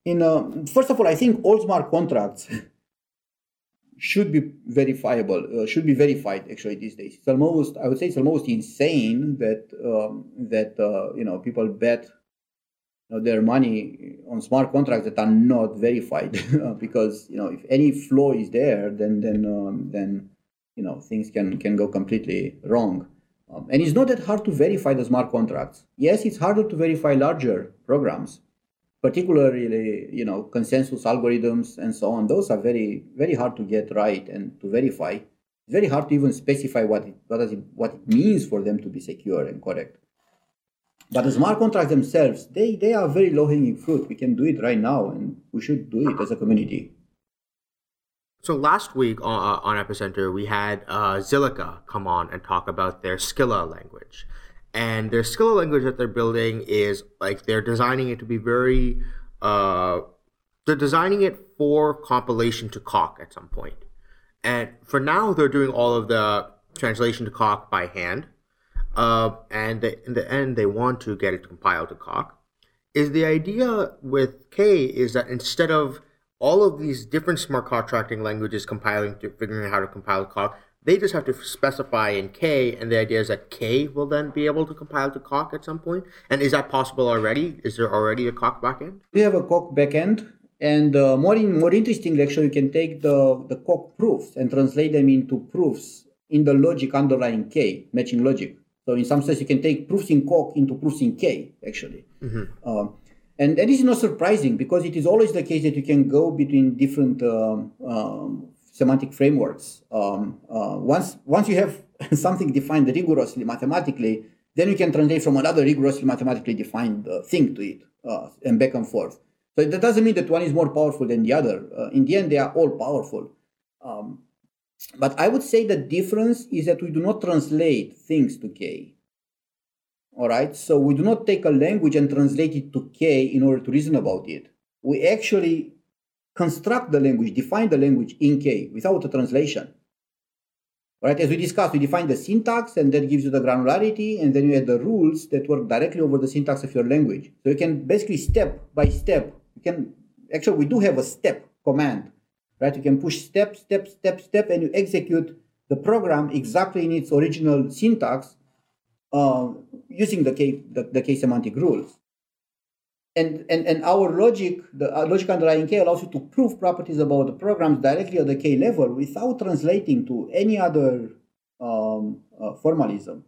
in uh, first of all, I think all smart contracts should be verifiable, uh, should be verified actually these days. It's almost, I would say, it's almost insane that um, that uh, you know people bet know, their money on smart contracts that are not verified because you know if any flaw is there then then um, then you know things can can go completely wrong um, and it's not that hard to verify the smart contracts yes it's harder to verify larger programs particularly you know consensus algorithms and so on those are very very hard to get right and to verify it's very hard to even specify what it what, it, what it means for them to be secure and correct but the smart contracts themselves, they, they are very low hanging fruit. We can do it right now, and we should do it as a community. So last week on, uh, on Epicenter, we had uh, Zilliqa come on and talk about their Scilla language. And their Scilla language that they're building is like they're designing it to be very, uh, they're designing it for compilation to Coq at some point. And for now, they're doing all of the translation to Coq by hand uh, and they, in the end they want to get it compiled to Coq. Is the idea with K is that instead of all of these different smart contracting languages compiling to figuring out how to compile Coq, they just have to specify in K, and the idea is that K will then be able to compile to Coq at some point. And is that possible already? Is there already a Coq backend? We have a Coq backend, and uh, more in, more interestingly, actually, you can take the the Coq proofs and translate them into proofs in the logic underlying K, matching logic. So in some sense, you can take proofs in Coq into proofs in K, actually. Mm-hmm. Uh, and, and this is not surprising because it is always the case that you can go between different um, um, semantic frameworks. Um, uh, once, once you have something defined rigorously mathematically, then you can translate from another rigorously mathematically defined uh, thing to it uh, and back and forth. So that doesn't mean that one is more powerful than the other. Uh, in the end, they are all powerful. Um, but I would say the difference is that we do not translate things to K. All right, so we do not take a language and translate it to K in order to reason about it. We actually construct the language, define the language in K without a translation. All right, as we discussed, we define the syntax and that gives you the granularity, and then you add the rules that work directly over the syntax of your language. So you can basically step by step, you can actually we do have a step command right? You can push step, step, step, step, and you execute the program exactly in its original syntax uh, using the K, the, the K semantic rules. And, and, and our logic, the uh, logic underlying K allows you to prove properties about the programs directly at the K level without translating to any other um, uh, formalism.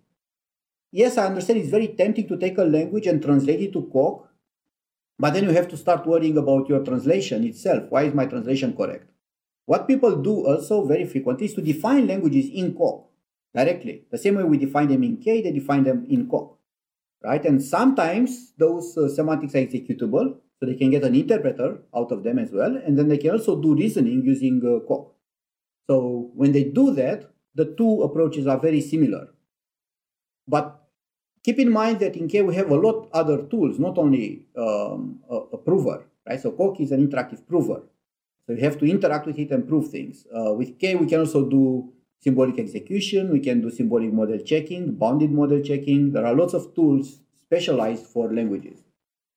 yes, I understand it's very tempting to take a language and translate it to Coq, but then you have to start worrying about your translation itself. Why is my translation correct? What people do also very frequently is to define languages in Coq directly. The same way we define them in K, they define them in Coq, right? And sometimes those uh, semantics are executable, so they can get an interpreter out of them as well, and then they can also do reasoning using uh, Coq. So when they do that, the two approaches are very similar. But keep in mind that in K we have a lot other tools, not only um, a, a, prover, right? So Coq is an interactive prover. So you have to interact with it and prove things. Uh, with K, we can also do symbolic execution, we can do symbolic model checking, bounded model checking. There are lots of tools specialized for languages.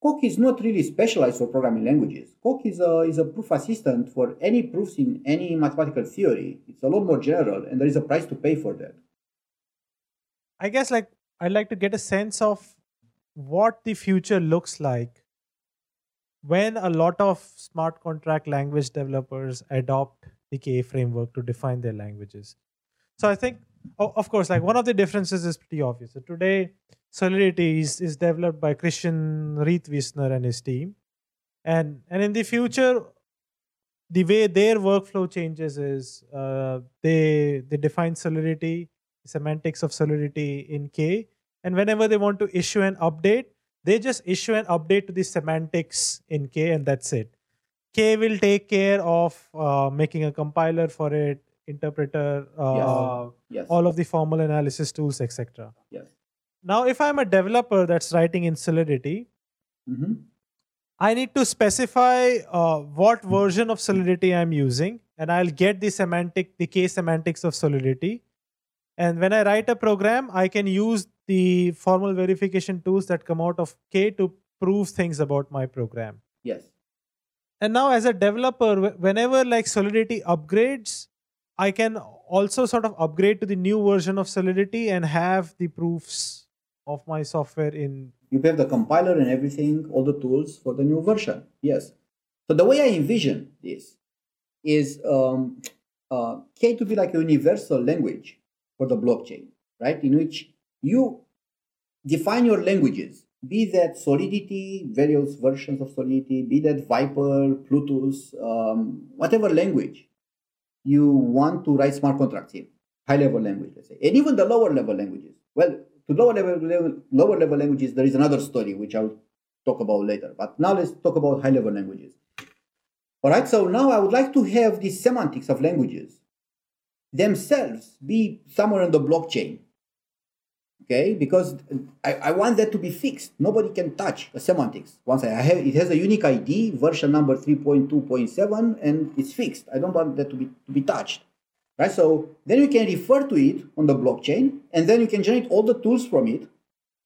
Coq is not really specialized for programming languages. Coq is a, is a proof assistant for any proofs in any mathematical theory. It's a lot more general, and there is a price to pay for that. I guess like I'd like to get a sense of what the future looks like when a lot of smart contract language developers adopt the K framework to define their languages. So I think, of course, like one of the differences is pretty obvious. So today, Solidity is, is developed by Christian Reitwiessner and his team. And, and in the future, the way their workflow changes is uh, they, they define Solidity, semantics of Solidity in K. And whenever they want to issue an update, they just issue an update to the semantics in K and that's it. K will take care of uh, making a compiler for it, interpreter, uh, yes. Yes. all of the formal analysis tools, etc. Yes. Now, if I'm a developer that's writing in Solidity, mm-hmm. I need to specify uh, what version of Solidity I'm using, and I'll get the semantic, the K semantics of Solidity. And when I write a program, I can use the formal verification tools that come out of K to prove things about my program. Yes. And now, as a developer, whenever like Solidity upgrades, I can also sort of upgrade to the new version of Solidity and have the proofs of my software in. You have the compiler and everything, all the tools for the new version. Yes. So the way I envision this is um, uh, K to be like a universal language for the blockchain, right? In which you define your languages, be that Solidity, various versions of Solidity, be that Vyper, Plutus, um, whatever language you want to write smart contracts in, high level language, let's say, and even the lower level languages. Well, to lower level, level lower level languages, there is another story which I'll talk about later. But now let's talk about high level languages. All right, so now I would like to have the semantics of languages themselves be somewhere on the blockchain. Okay, because I, I want that to be fixed. Nobody can touch the semantics. Once I have it has a unique ID, version number 3.2.7, and it's fixed. I don't want that to be to be touched. Right? So then you can refer to it on the blockchain, and then you can generate all the tools from it,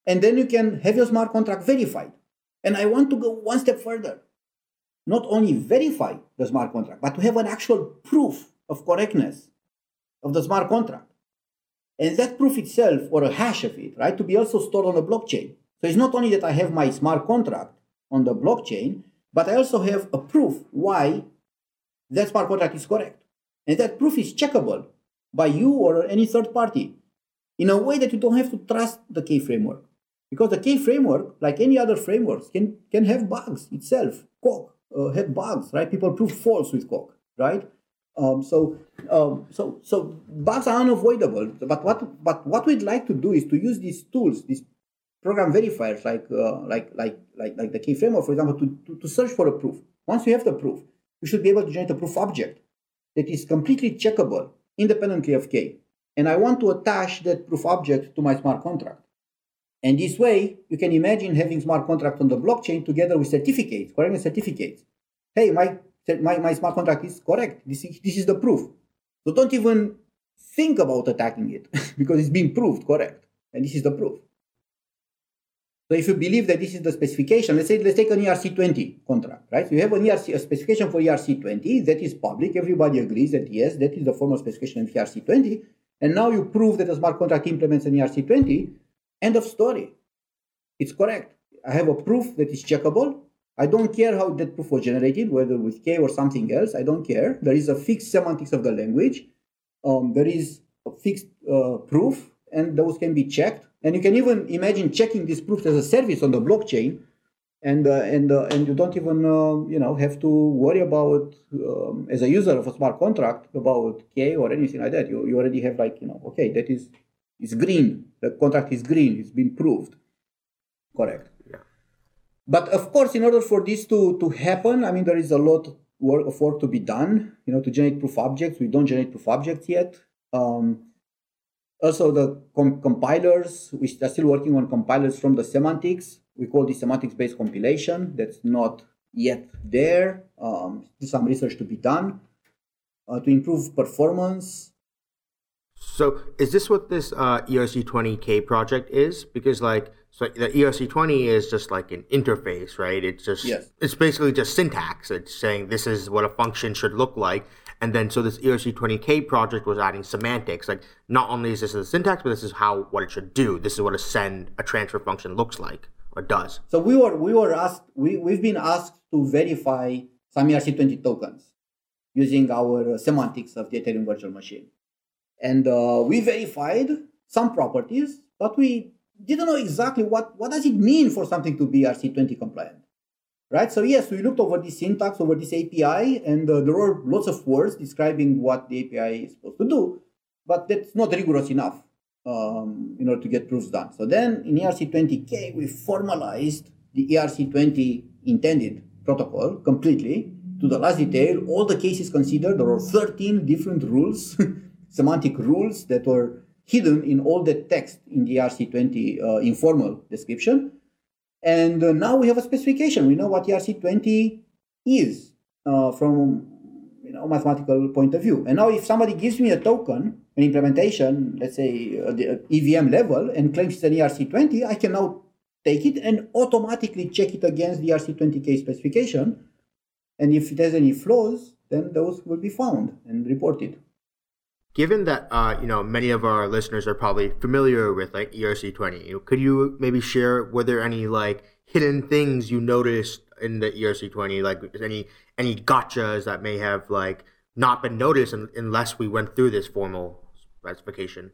and then you can have your smart contract verified. And I want to go one step further. Not only verify the smart contract, but to have an actual proof of correctness of the smart contract. And that proof itself, or a hash of it, right, to be also stored on the blockchain. So it's not only that I have my smart contract on the blockchain, but I also have a proof why that smart contract is correct. And that proof is checkable by you or any third party in a way that you don't have to trust the K framework. Because the K framework, like any other frameworks, can, can have bugs itself. Coq uh, had bugs, right? People prove false with Coq, right? Um, so, um, so, so bugs are unavoidable. But what, but what we'd like to do is to use these tools, these program verifiers, like, uh, like, like, like, like the K framework, for example, to, to, to search for a proof. Once you have the proof, you should be able to generate a proof object that is completely checkable independently of K. And I want to attach that proof object to my smart contract. And this way, you can imagine having smart contract on the blockchain together with certificates, correct certificates. Hey, my my, my smart contract is correct. This is, this is the proof. So don't even think about attacking it because it's been proved correct. And this is the proof. So if you believe that this is the specification, let's say let's take an ERC20 contract, right? So you have an ERC a specification for ERC20 that is public. Everybody agrees that yes, that is the formal specification of ERC20. And now you prove that a smart contract implements an ERC20. End of story. It's correct. I have a proof that is checkable I don't care how that proof was generated, whether with K or something else. I don't care. There is a fixed semantics of the language. Um, there is a fixed uh, proof, and those can be checked And you can even imagine checking these proofs as a service on the blockchain, and uh, and uh, and you don't even uh, you know have to worry about um, as a user of a smart contract about K or anything like that. You, you already have like you know okay that is is green. The contract is green. It's been proved. Correct. But of course, in order for this to to happen, I mean there is a lot work of work to be done. You know to generate proof objects. We don't generate proof objects yet. Um, also, the com- compilers, we are still working on compilers from the semantics. We call this semantics-based compilation. That's not yet there. Um, some research to be done uh, to improve performance. So, is this what this uh, ERC20K project is? Because, like, so the ERC20 is just like an interface, right? It's just Yes. it's basically just syntax. It's saying this is what a function should look like, and then so this ERC20K project was adding semantics. Like, not only is this the syntax, but this is how what it should do. This is what a send a transfer function looks like or does. So we were we were asked we we've been asked to verify some ERC20 tokens using our uh, semantics of the Ethereum virtual machine, and uh, we verified some properties, but we didn't know exactly what what does it mean for something to be ERC20 compliant, right? So yes, we looked over this syntax over this API, and uh, there were lots of words describing what the API is supposed to do, but that's not rigorous enough um, in order to get proofs done. So then in ERC20K, we formalized the ERC20 intended protocol completely to the last detail. All the cases considered, there were 13 different rules, semantic rules that were hidden in all the text in the ERC20 uh, informal description. And uh, now we have a specification. We know what ERC20 is uh, from you know mathematical point of view. And now if somebody gives me a token, an implementation, let's say uh, the EVM level, and claims it's an ERC20, I can now take it and automatically check it against the ERC20K specification. And if it has any flaws, then those will be found and reported. Given that uh, you know many of our listeners are probably familiar with like ERC20, could you maybe share were there any like hidden things you noticed in the ERC20, like any any gotchas that may have like not been noticed un- unless we went through this formal specification?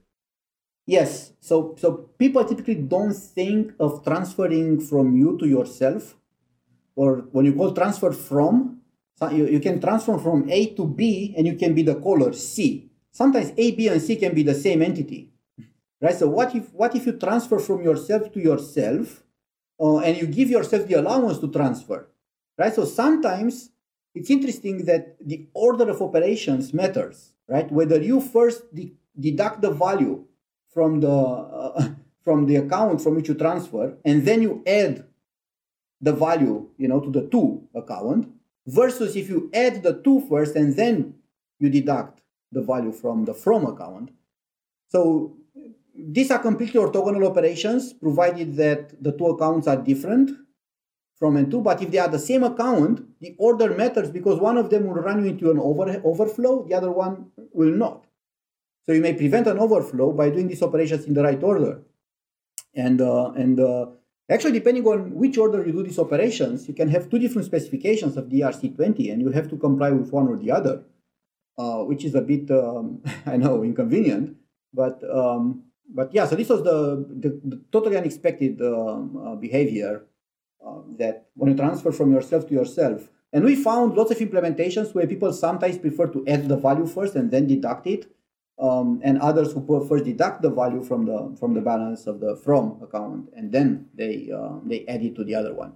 Yes. So so people typically don't think of transferring from you to yourself, or when you call transfer from, you, you can transfer from A to B, and you can be the caller C. Sometimes A, B, and C can be the same entity, right? So what if what if you transfer from yourself to yourself, uh, and you give yourself the allowance to transfer, right? So sometimes it's interesting that the order of operations matters, right? Whether you first de- deduct the value from the uh, from the account from which you transfer, and then you add the value, you know, to the two account, versus if you add the two first and then you deduct the value from the from account. So these are completely orthogonal operations, provided that the two accounts are different from and to. But if they are the same account, the order matters because one of them will run you into an over, overflow, the other one will not. So you may prevent an overflow by doing these operations in the right order. And uh, and uh, actually, depending on which order you do these operations, you can have two different specifications of the ERC20, and you have to comply with one or the other, uh, which is a bit um, I know inconvenient, but um, but yeah. So this was the the, the totally unexpected um, uh, behavior uh, that when you transfer from yourself to yourself. And we found lots of implementations where people sometimes prefer to add the value first and then deduct it um, and others who first deduct the value from the from the balance of the from account and then they uh, they add it to the other one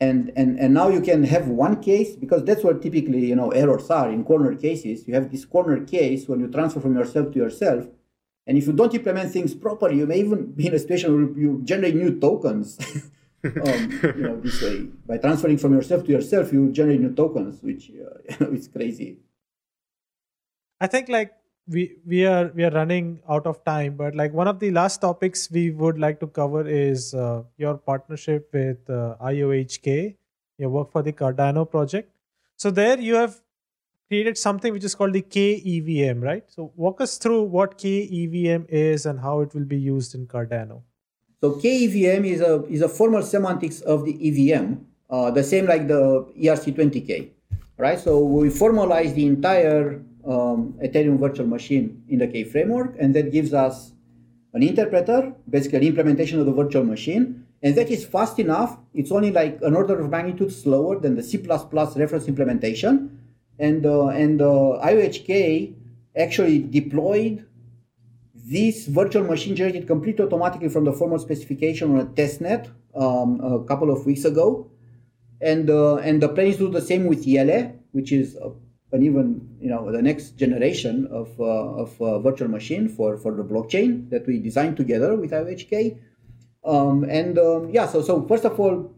and and and now you can have one case because that's where typically you know errors are in corner cases. You have this corner case when you transfer from yourself to yourself and if you don't implement things properly you may even be in a situation where you generate new tokens. Um, you know this way. By transferring from yourself to yourself you generate new tokens which uh, is crazy. I think like we we are we are running out of time, but like one of the last topics we would like to cover is uh, your partnership with uh, IOHK, your work for the Cardano project. So there you have created something which is called the KEVM, right? So walk us through what KEVM is and how it will be used in Cardano. So KEVM is a is a formal semantics of the EVM, uh, the same like the ERC20K, right? So we formalize the entire um, Ethereum virtual machine in the K framework, and that gives us an interpreter, basically implementation of the virtual machine, and that is fast enough. It's only like an order of magnitude slower than the C++ reference implementation. And, uh, and uh, IOHK actually deployed this virtual machine generated completely automatically from the formal specification on a testnet um, a couple of weeks ago. And, uh, and the plan is to do the same with IELE, which is an even you know the next generation of, uh, of uh, virtual machine for, for the blockchain that we designed together with IOHK. Um, and um, yeah, so so first of all,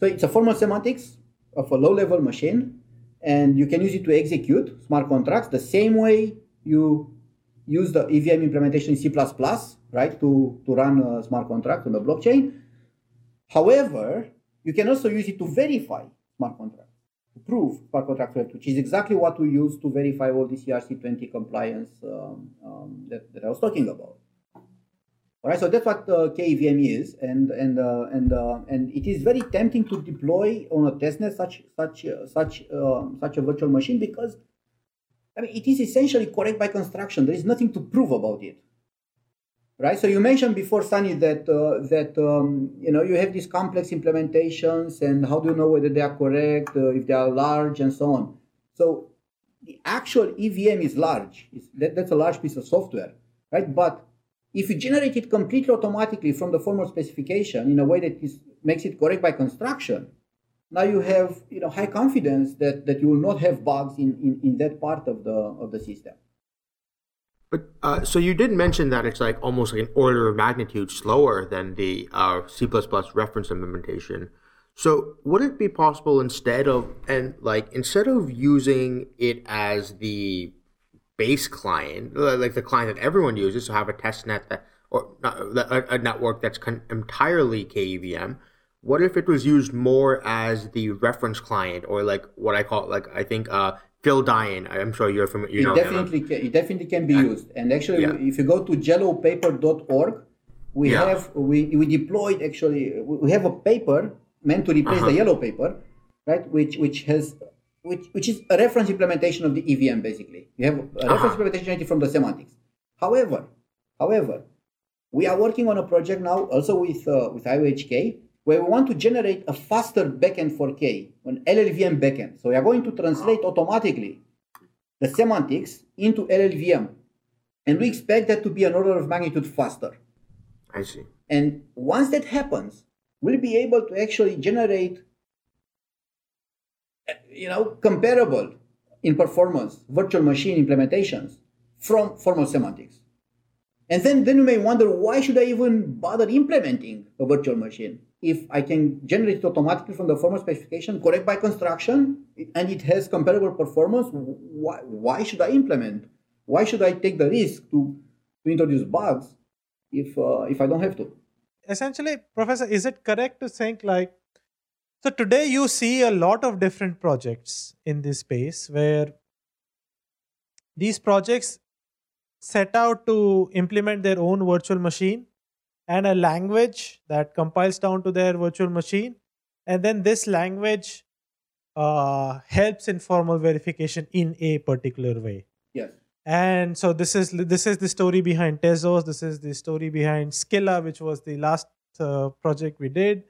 so it's a formal semantics of a low-level machine, and you can use it to execute smart contracts the same way you use the EVM implementation in C++, right, to, to run a smart contract on the blockchain. However, you can also use it to verify smart contracts, prove smart contract which is exactly what we use to verify all this ERC20 compliance um, um, that, that I was talking about. All right, so that's what uh, KEVM is, and and uh, and uh, and it is very tempting to deploy on a testnet such such uh, such um, such a virtual machine because I mean it is essentially correct by construction. There is nothing to prove about it, right? So you mentioned before, Sunny, that uh, that um, you know you have these complex implementations, and how do you know whether they are correct, uh, if they are large, and so on. So the actual EVM is large. That, that's a large piece of software, right? But if you generate it completely automatically from the formal specification in a way that is, makes it correct by construction, now you have you know high confidence that, that you will not have bugs in, in, in that part of the of the system. But uh, so you did mention that it's like almost like an order of magnitude slower than the uh, C++ reference implementation. So would it be possible instead of and like instead of using it as the base client, like the client that everyone uses, to have a test net that or a, a network that's con- entirely KEVM. What if it was used more as the reference client, or like what I call like I think uh, Phil Daian. I'm sure you're familiar. You it definitely can, it definitely can be and, used. And actually, yeah. if you go to jellopaper.org, we yeah. have we, we deployed actually we have a paper meant to replace uh-huh. the yellow paper, right? Which which has which, which is a reference implementation of the EVM basically. You have a uh-huh. reference implementation from the semantics. However, however, we are working on a project now also with uh, with IOHK where we want to generate a faster backend for K, an LLVM backend. So we are going to translate automatically the semantics into LLVM. And we expect that to be an order of magnitude faster. I see. And once that happens, we'll be able to actually generate uh, you know, comparable in performance virtual machine implementations from formal semantics. And then, then you may wonder why should I even bother implementing a virtual machine if I can generate it automatically from the formal specification, correct by construction, and it has comparable performance? Why, why should I implement? Why should I take the risk to, to introduce bugs if uh, if I don't have to? Essentially, Professor, is it correct to think like so today you see a lot of different projects in this space where these projects set out to implement their own virtual machine and a language that compiles down to their virtual machine. And then this language uh, helps in formal verification in a particular way. Yes. And so this is this is the story behind Tezos. This is the story behind Scilla, which was the last uh, project we did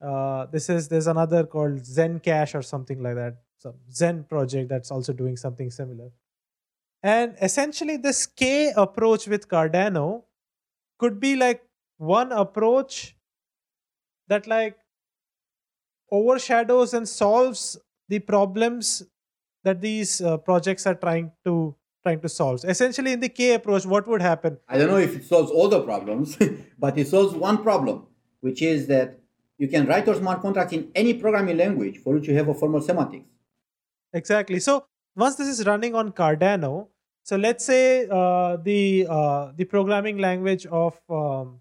uh, this is there's another called Zencash or something like that. Some Zen project that's also doing something similar. And essentially, this K approach with Cardano could be like one approach that like overshadows and solves the problems that these uh, projects are trying to trying to solve. Essentially, in the K approach, what would happen? I don't know if it solves all the problems, but it solves one problem, which is that you can write your smart contract in any programming language for which you have a formal semantics. Exactly. So once this is running on Cardano, so let's say uh, the uh, the programming language of um,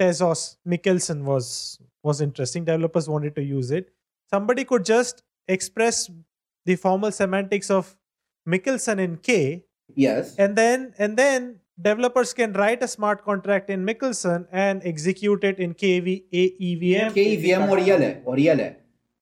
Tezos Michelson was was interesting. Developers wanted to use it. Somebody could just express the formal semantics of Michelson in K. Yes. And then and then developers can write a smart contract in Michelson and execute it in KV, EVM. KEVM or IELE or IELE.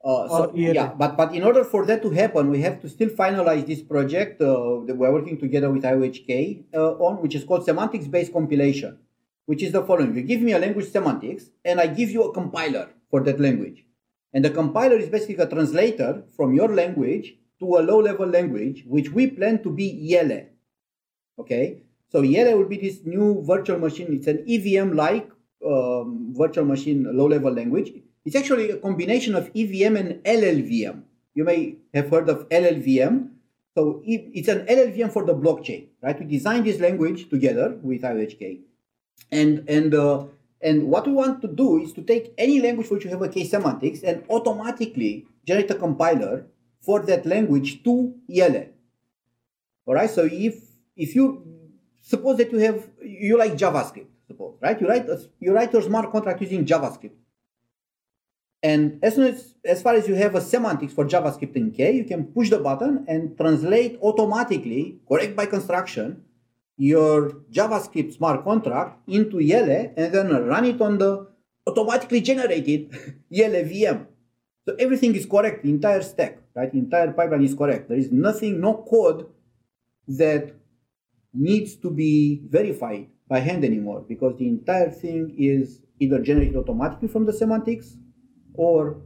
Uh, so, Or yeah, but but in order for that to happen, we have to still finalize this project uh, that we're working together with IOHK uh, on, which is called semantics-based compilation, which is the following: you give me a language semantics, and I give you a compiler for that language, and the compiler is basically a translator from your language to a low-level language, which we plan to be IELE. Okay, so IELE will be this new virtual machine. It's an EVM-like um, virtual machine low-level language. It's actually a combination of EVM and LLVM. You may have heard of LLVM. So it's an LLVM for the blockchain, right? We designed this language together with IOHK, and and uh, and what we want to do is to take any language which you have a case semantics and automatically generate a compiler for that language to IELE. All right. So if if you suppose that you have you like JavaScript, suppose right? You write a, you write your smart contract using JavaScript. And as soon as, as far as you have a semantics for JavaScript in K, you can push the button and translate automatically, correct by construction, your JavaScript smart contract into IELE and then run it on the automatically generated IELE VM. So everything is correct, the entire stack, right? The entire pipeline is correct. There is nothing, no code that needs to be verified by hand anymore because the entire thing is either generated automatically from the semantics or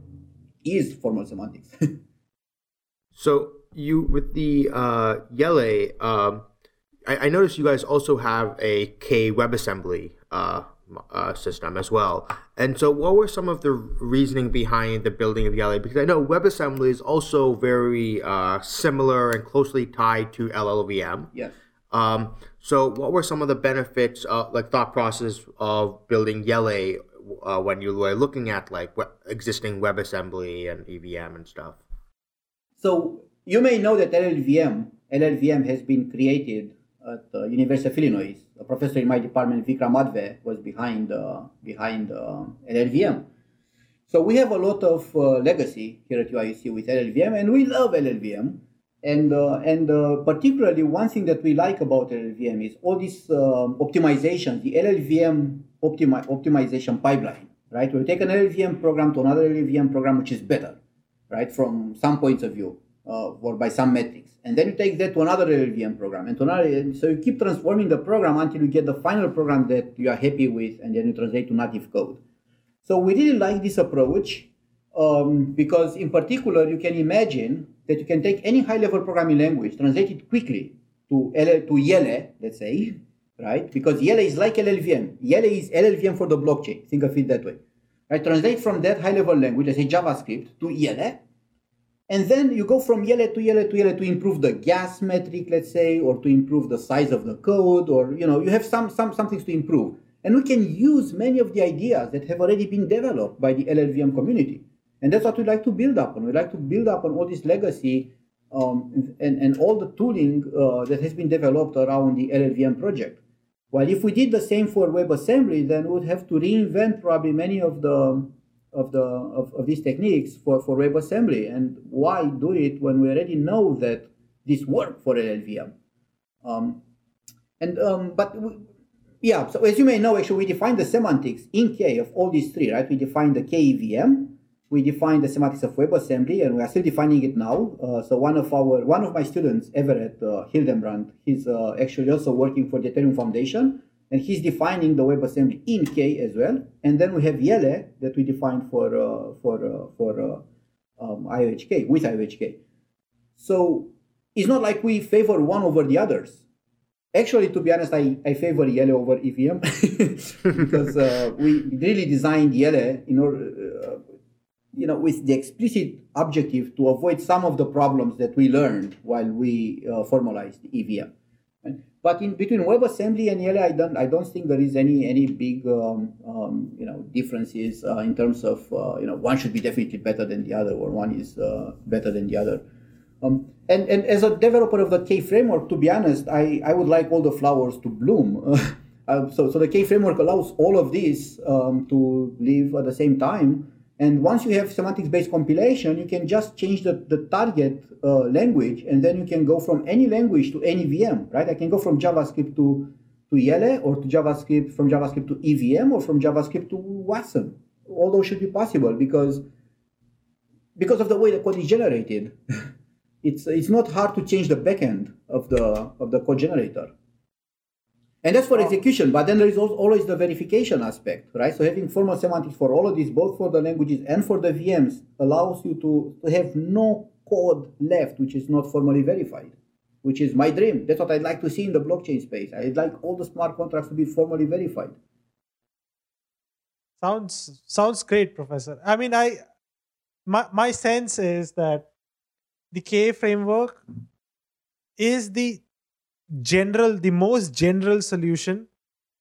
is formal semantics. So you with the uh, IELE, um, I, I noticed you guys also have a K WebAssembly uh, uh, system as well. And so, what were some of the reasoning behind the building of IELE? Because I know WebAssembly is also very uh, similar and closely tied to LLVM. yes. Um, so, what were some of the benefits, uh, like thought process of building IELE uh, when you were looking at like existing WebAssembly and EVM and stuff? So you may know that LLVM, LLVM has been created at the University of Illinois. A professor in my department, Vikram Adve, was behind uh, behind uh, LLVM. So we have a lot of uh, legacy here at UIUC with LLVM, and we love LLVM. And uh, and uh, particularly one thing that we like about LLVM is all this um, optimizations, the LLVM optimi- optimization pipeline, right? We take an LLVM program to another LLVM program which is better, right, from some points of view uh, or by some metrics, and then you take that to another LLVM program and to another. So you keep transforming the program until you get the final program that you are happy with, and then you translate to native code. So we really like this approach um, because, in particular, you can imagine that you can take any high-level programming language, translate it quickly to L- to IELE, let's say, right? Because IELE is like LLVM. IELE is LLVM for the blockchain. Think of it that way. Right? Translate from that high-level language, let's say JavaScript, to IELE, and then you go from IELE to IELE to IELE to improve the gas metric, let's say, or to improve the size of the code, or you know, you have some some some things to improve. And we can use many of the ideas that have already been developed by the LLVM community. And that's what we like to build up on. We like to build up on all this legacy um, and, and all the tooling uh, that has been developed around the LLVM project. While if we did the same for WebAssembly, then we would have to reinvent probably many of the of the of, of these techniques for, for WebAssembly. And why do it when we already know that this work for LLVM? Um, and um, but we, yeah, so as you may know, actually we define the semantics in K of all these three, right? We define the KVM, we define the semantics of WebAssembly, and we are still defining it now. Uh, so one of our one of my students, Everett uh, Hildenbrandt, he's uh, actually also working for the Ethereum Foundation, and he's defining the WebAssembly in K as well. And then we have IELE that we defined for uh, for uh, for uh, um, IOHK with IOHK. So it's not like we favor one over the others. Actually, to be honest, I, I favor IELE over EVM because uh, we really designed IELE in order, uh, you know, with the explicit objective to avoid some of the problems that we learned while we uh, formalized EVM. But in between WebAssembly and IELE, I don't I don't think there is any any big um, um, you know differences uh, in terms of uh, you know one should be definitely better than the other or one is uh, better than the other. Um, and, and as a developer of the K framework, to be honest, I, I would like all the flowers to bloom. uh, so, so the K framework allows all of these um, to live at the same time. And once you have semantics based compilation, you can just change the, the target uh, language and then you can go from any language to any VM, right? I can go from JavaScript to, to IELE or to JavaScript, from JavaScript to EVM or from JavaScript to WASM. All those should be possible because because of the way the code is generated, it's it's not hard to change the backend of the of the code generator. And that's for execution, but then there is always the verification aspect, right? So having formal semantics for all of these, both for the languages and for the VMs, allows you to, to have no code left which is not formally verified, which is my dream. That's what I'd like to see in the blockchain space. I'd like all the smart contracts to be formally verified. Sounds sounds great, Professor. I mean, I my my sense is that the K framework is the general, the most general solution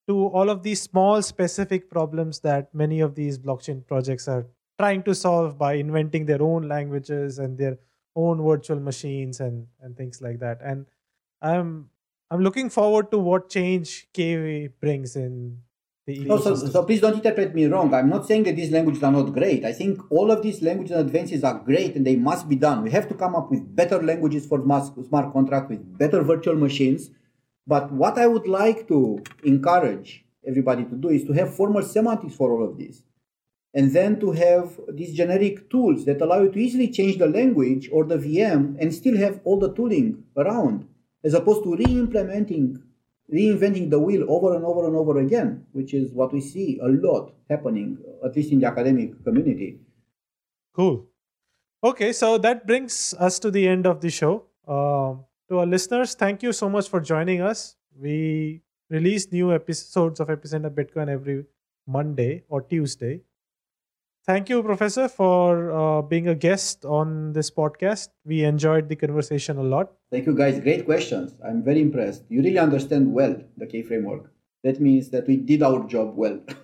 to all of these small specific problems that many of these blockchain projects are trying to solve by inventing their own languages and their own virtual machines and and things like that. And i'm i'm looking forward to what change K brings in no, so, so please don't interpret me wrong. I'm not saying that these languages are not great. I think all of these languages and advances are great and they must be done. We have to come up with better languages for smart contract with better virtual machines. But what I would like to encourage everybody to do is to have formal semantics for all of this. And then to have these generic tools that allow you to easily change the language or the VM and still have all the tooling around, as opposed to re-implementing reinventing the wheel over and over and over again, which is what we see a lot happening, at least in the academic community. Cool. Okay, so that brings us to the end of the show. Uh, to our listeners, thank you so much for joining us. We release new episodes of Epicenter Bitcoin every Monday or Tuesday. Thank you, Professor, for uh, being a guest on this podcast. We enjoyed the conversation a lot. Thank you, guys. Great questions. I'm very impressed. You really understand well the K framework. That means that we did our job well.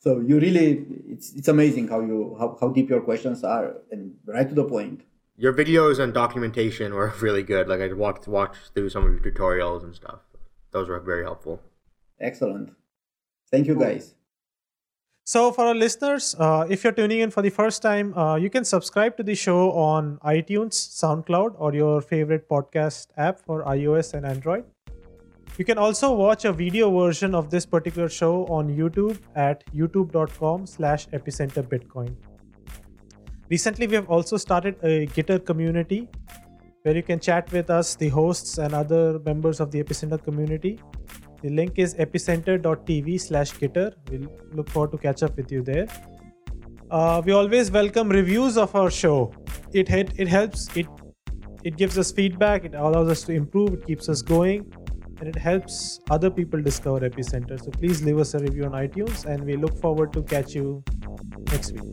so you really, it's, it's amazing how you how, how deep your questions are and right to the point. Your videos and documentation were really good. Like I walked watched through some of your tutorials and stuff. Those were very helpful. Excellent. Thank you, guys. So, for our listeners, uh, if you're tuning in for the first time, uh, you can subscribe to the show on iTunes, SoundCloud, or your favorite podcast app for iOS and Android. You can also watch a video version of this particular show on YouTube at youtube.com slash epicenterbitcoin. Recently, we have also started a Gitter community where you can chat with us, the hosts, and other members of the Epicenter community. The link is epicenter.tv slash gitter. We'll look forward to catch up with you there. Uh, we always welcome reviews of our show. It, it it helps. It it gives us feedback. It allows us to improve. It keeps us going, and it helps other people discover Epicenter. So please leave us a review on iTunes, and we look forward to catch you next week.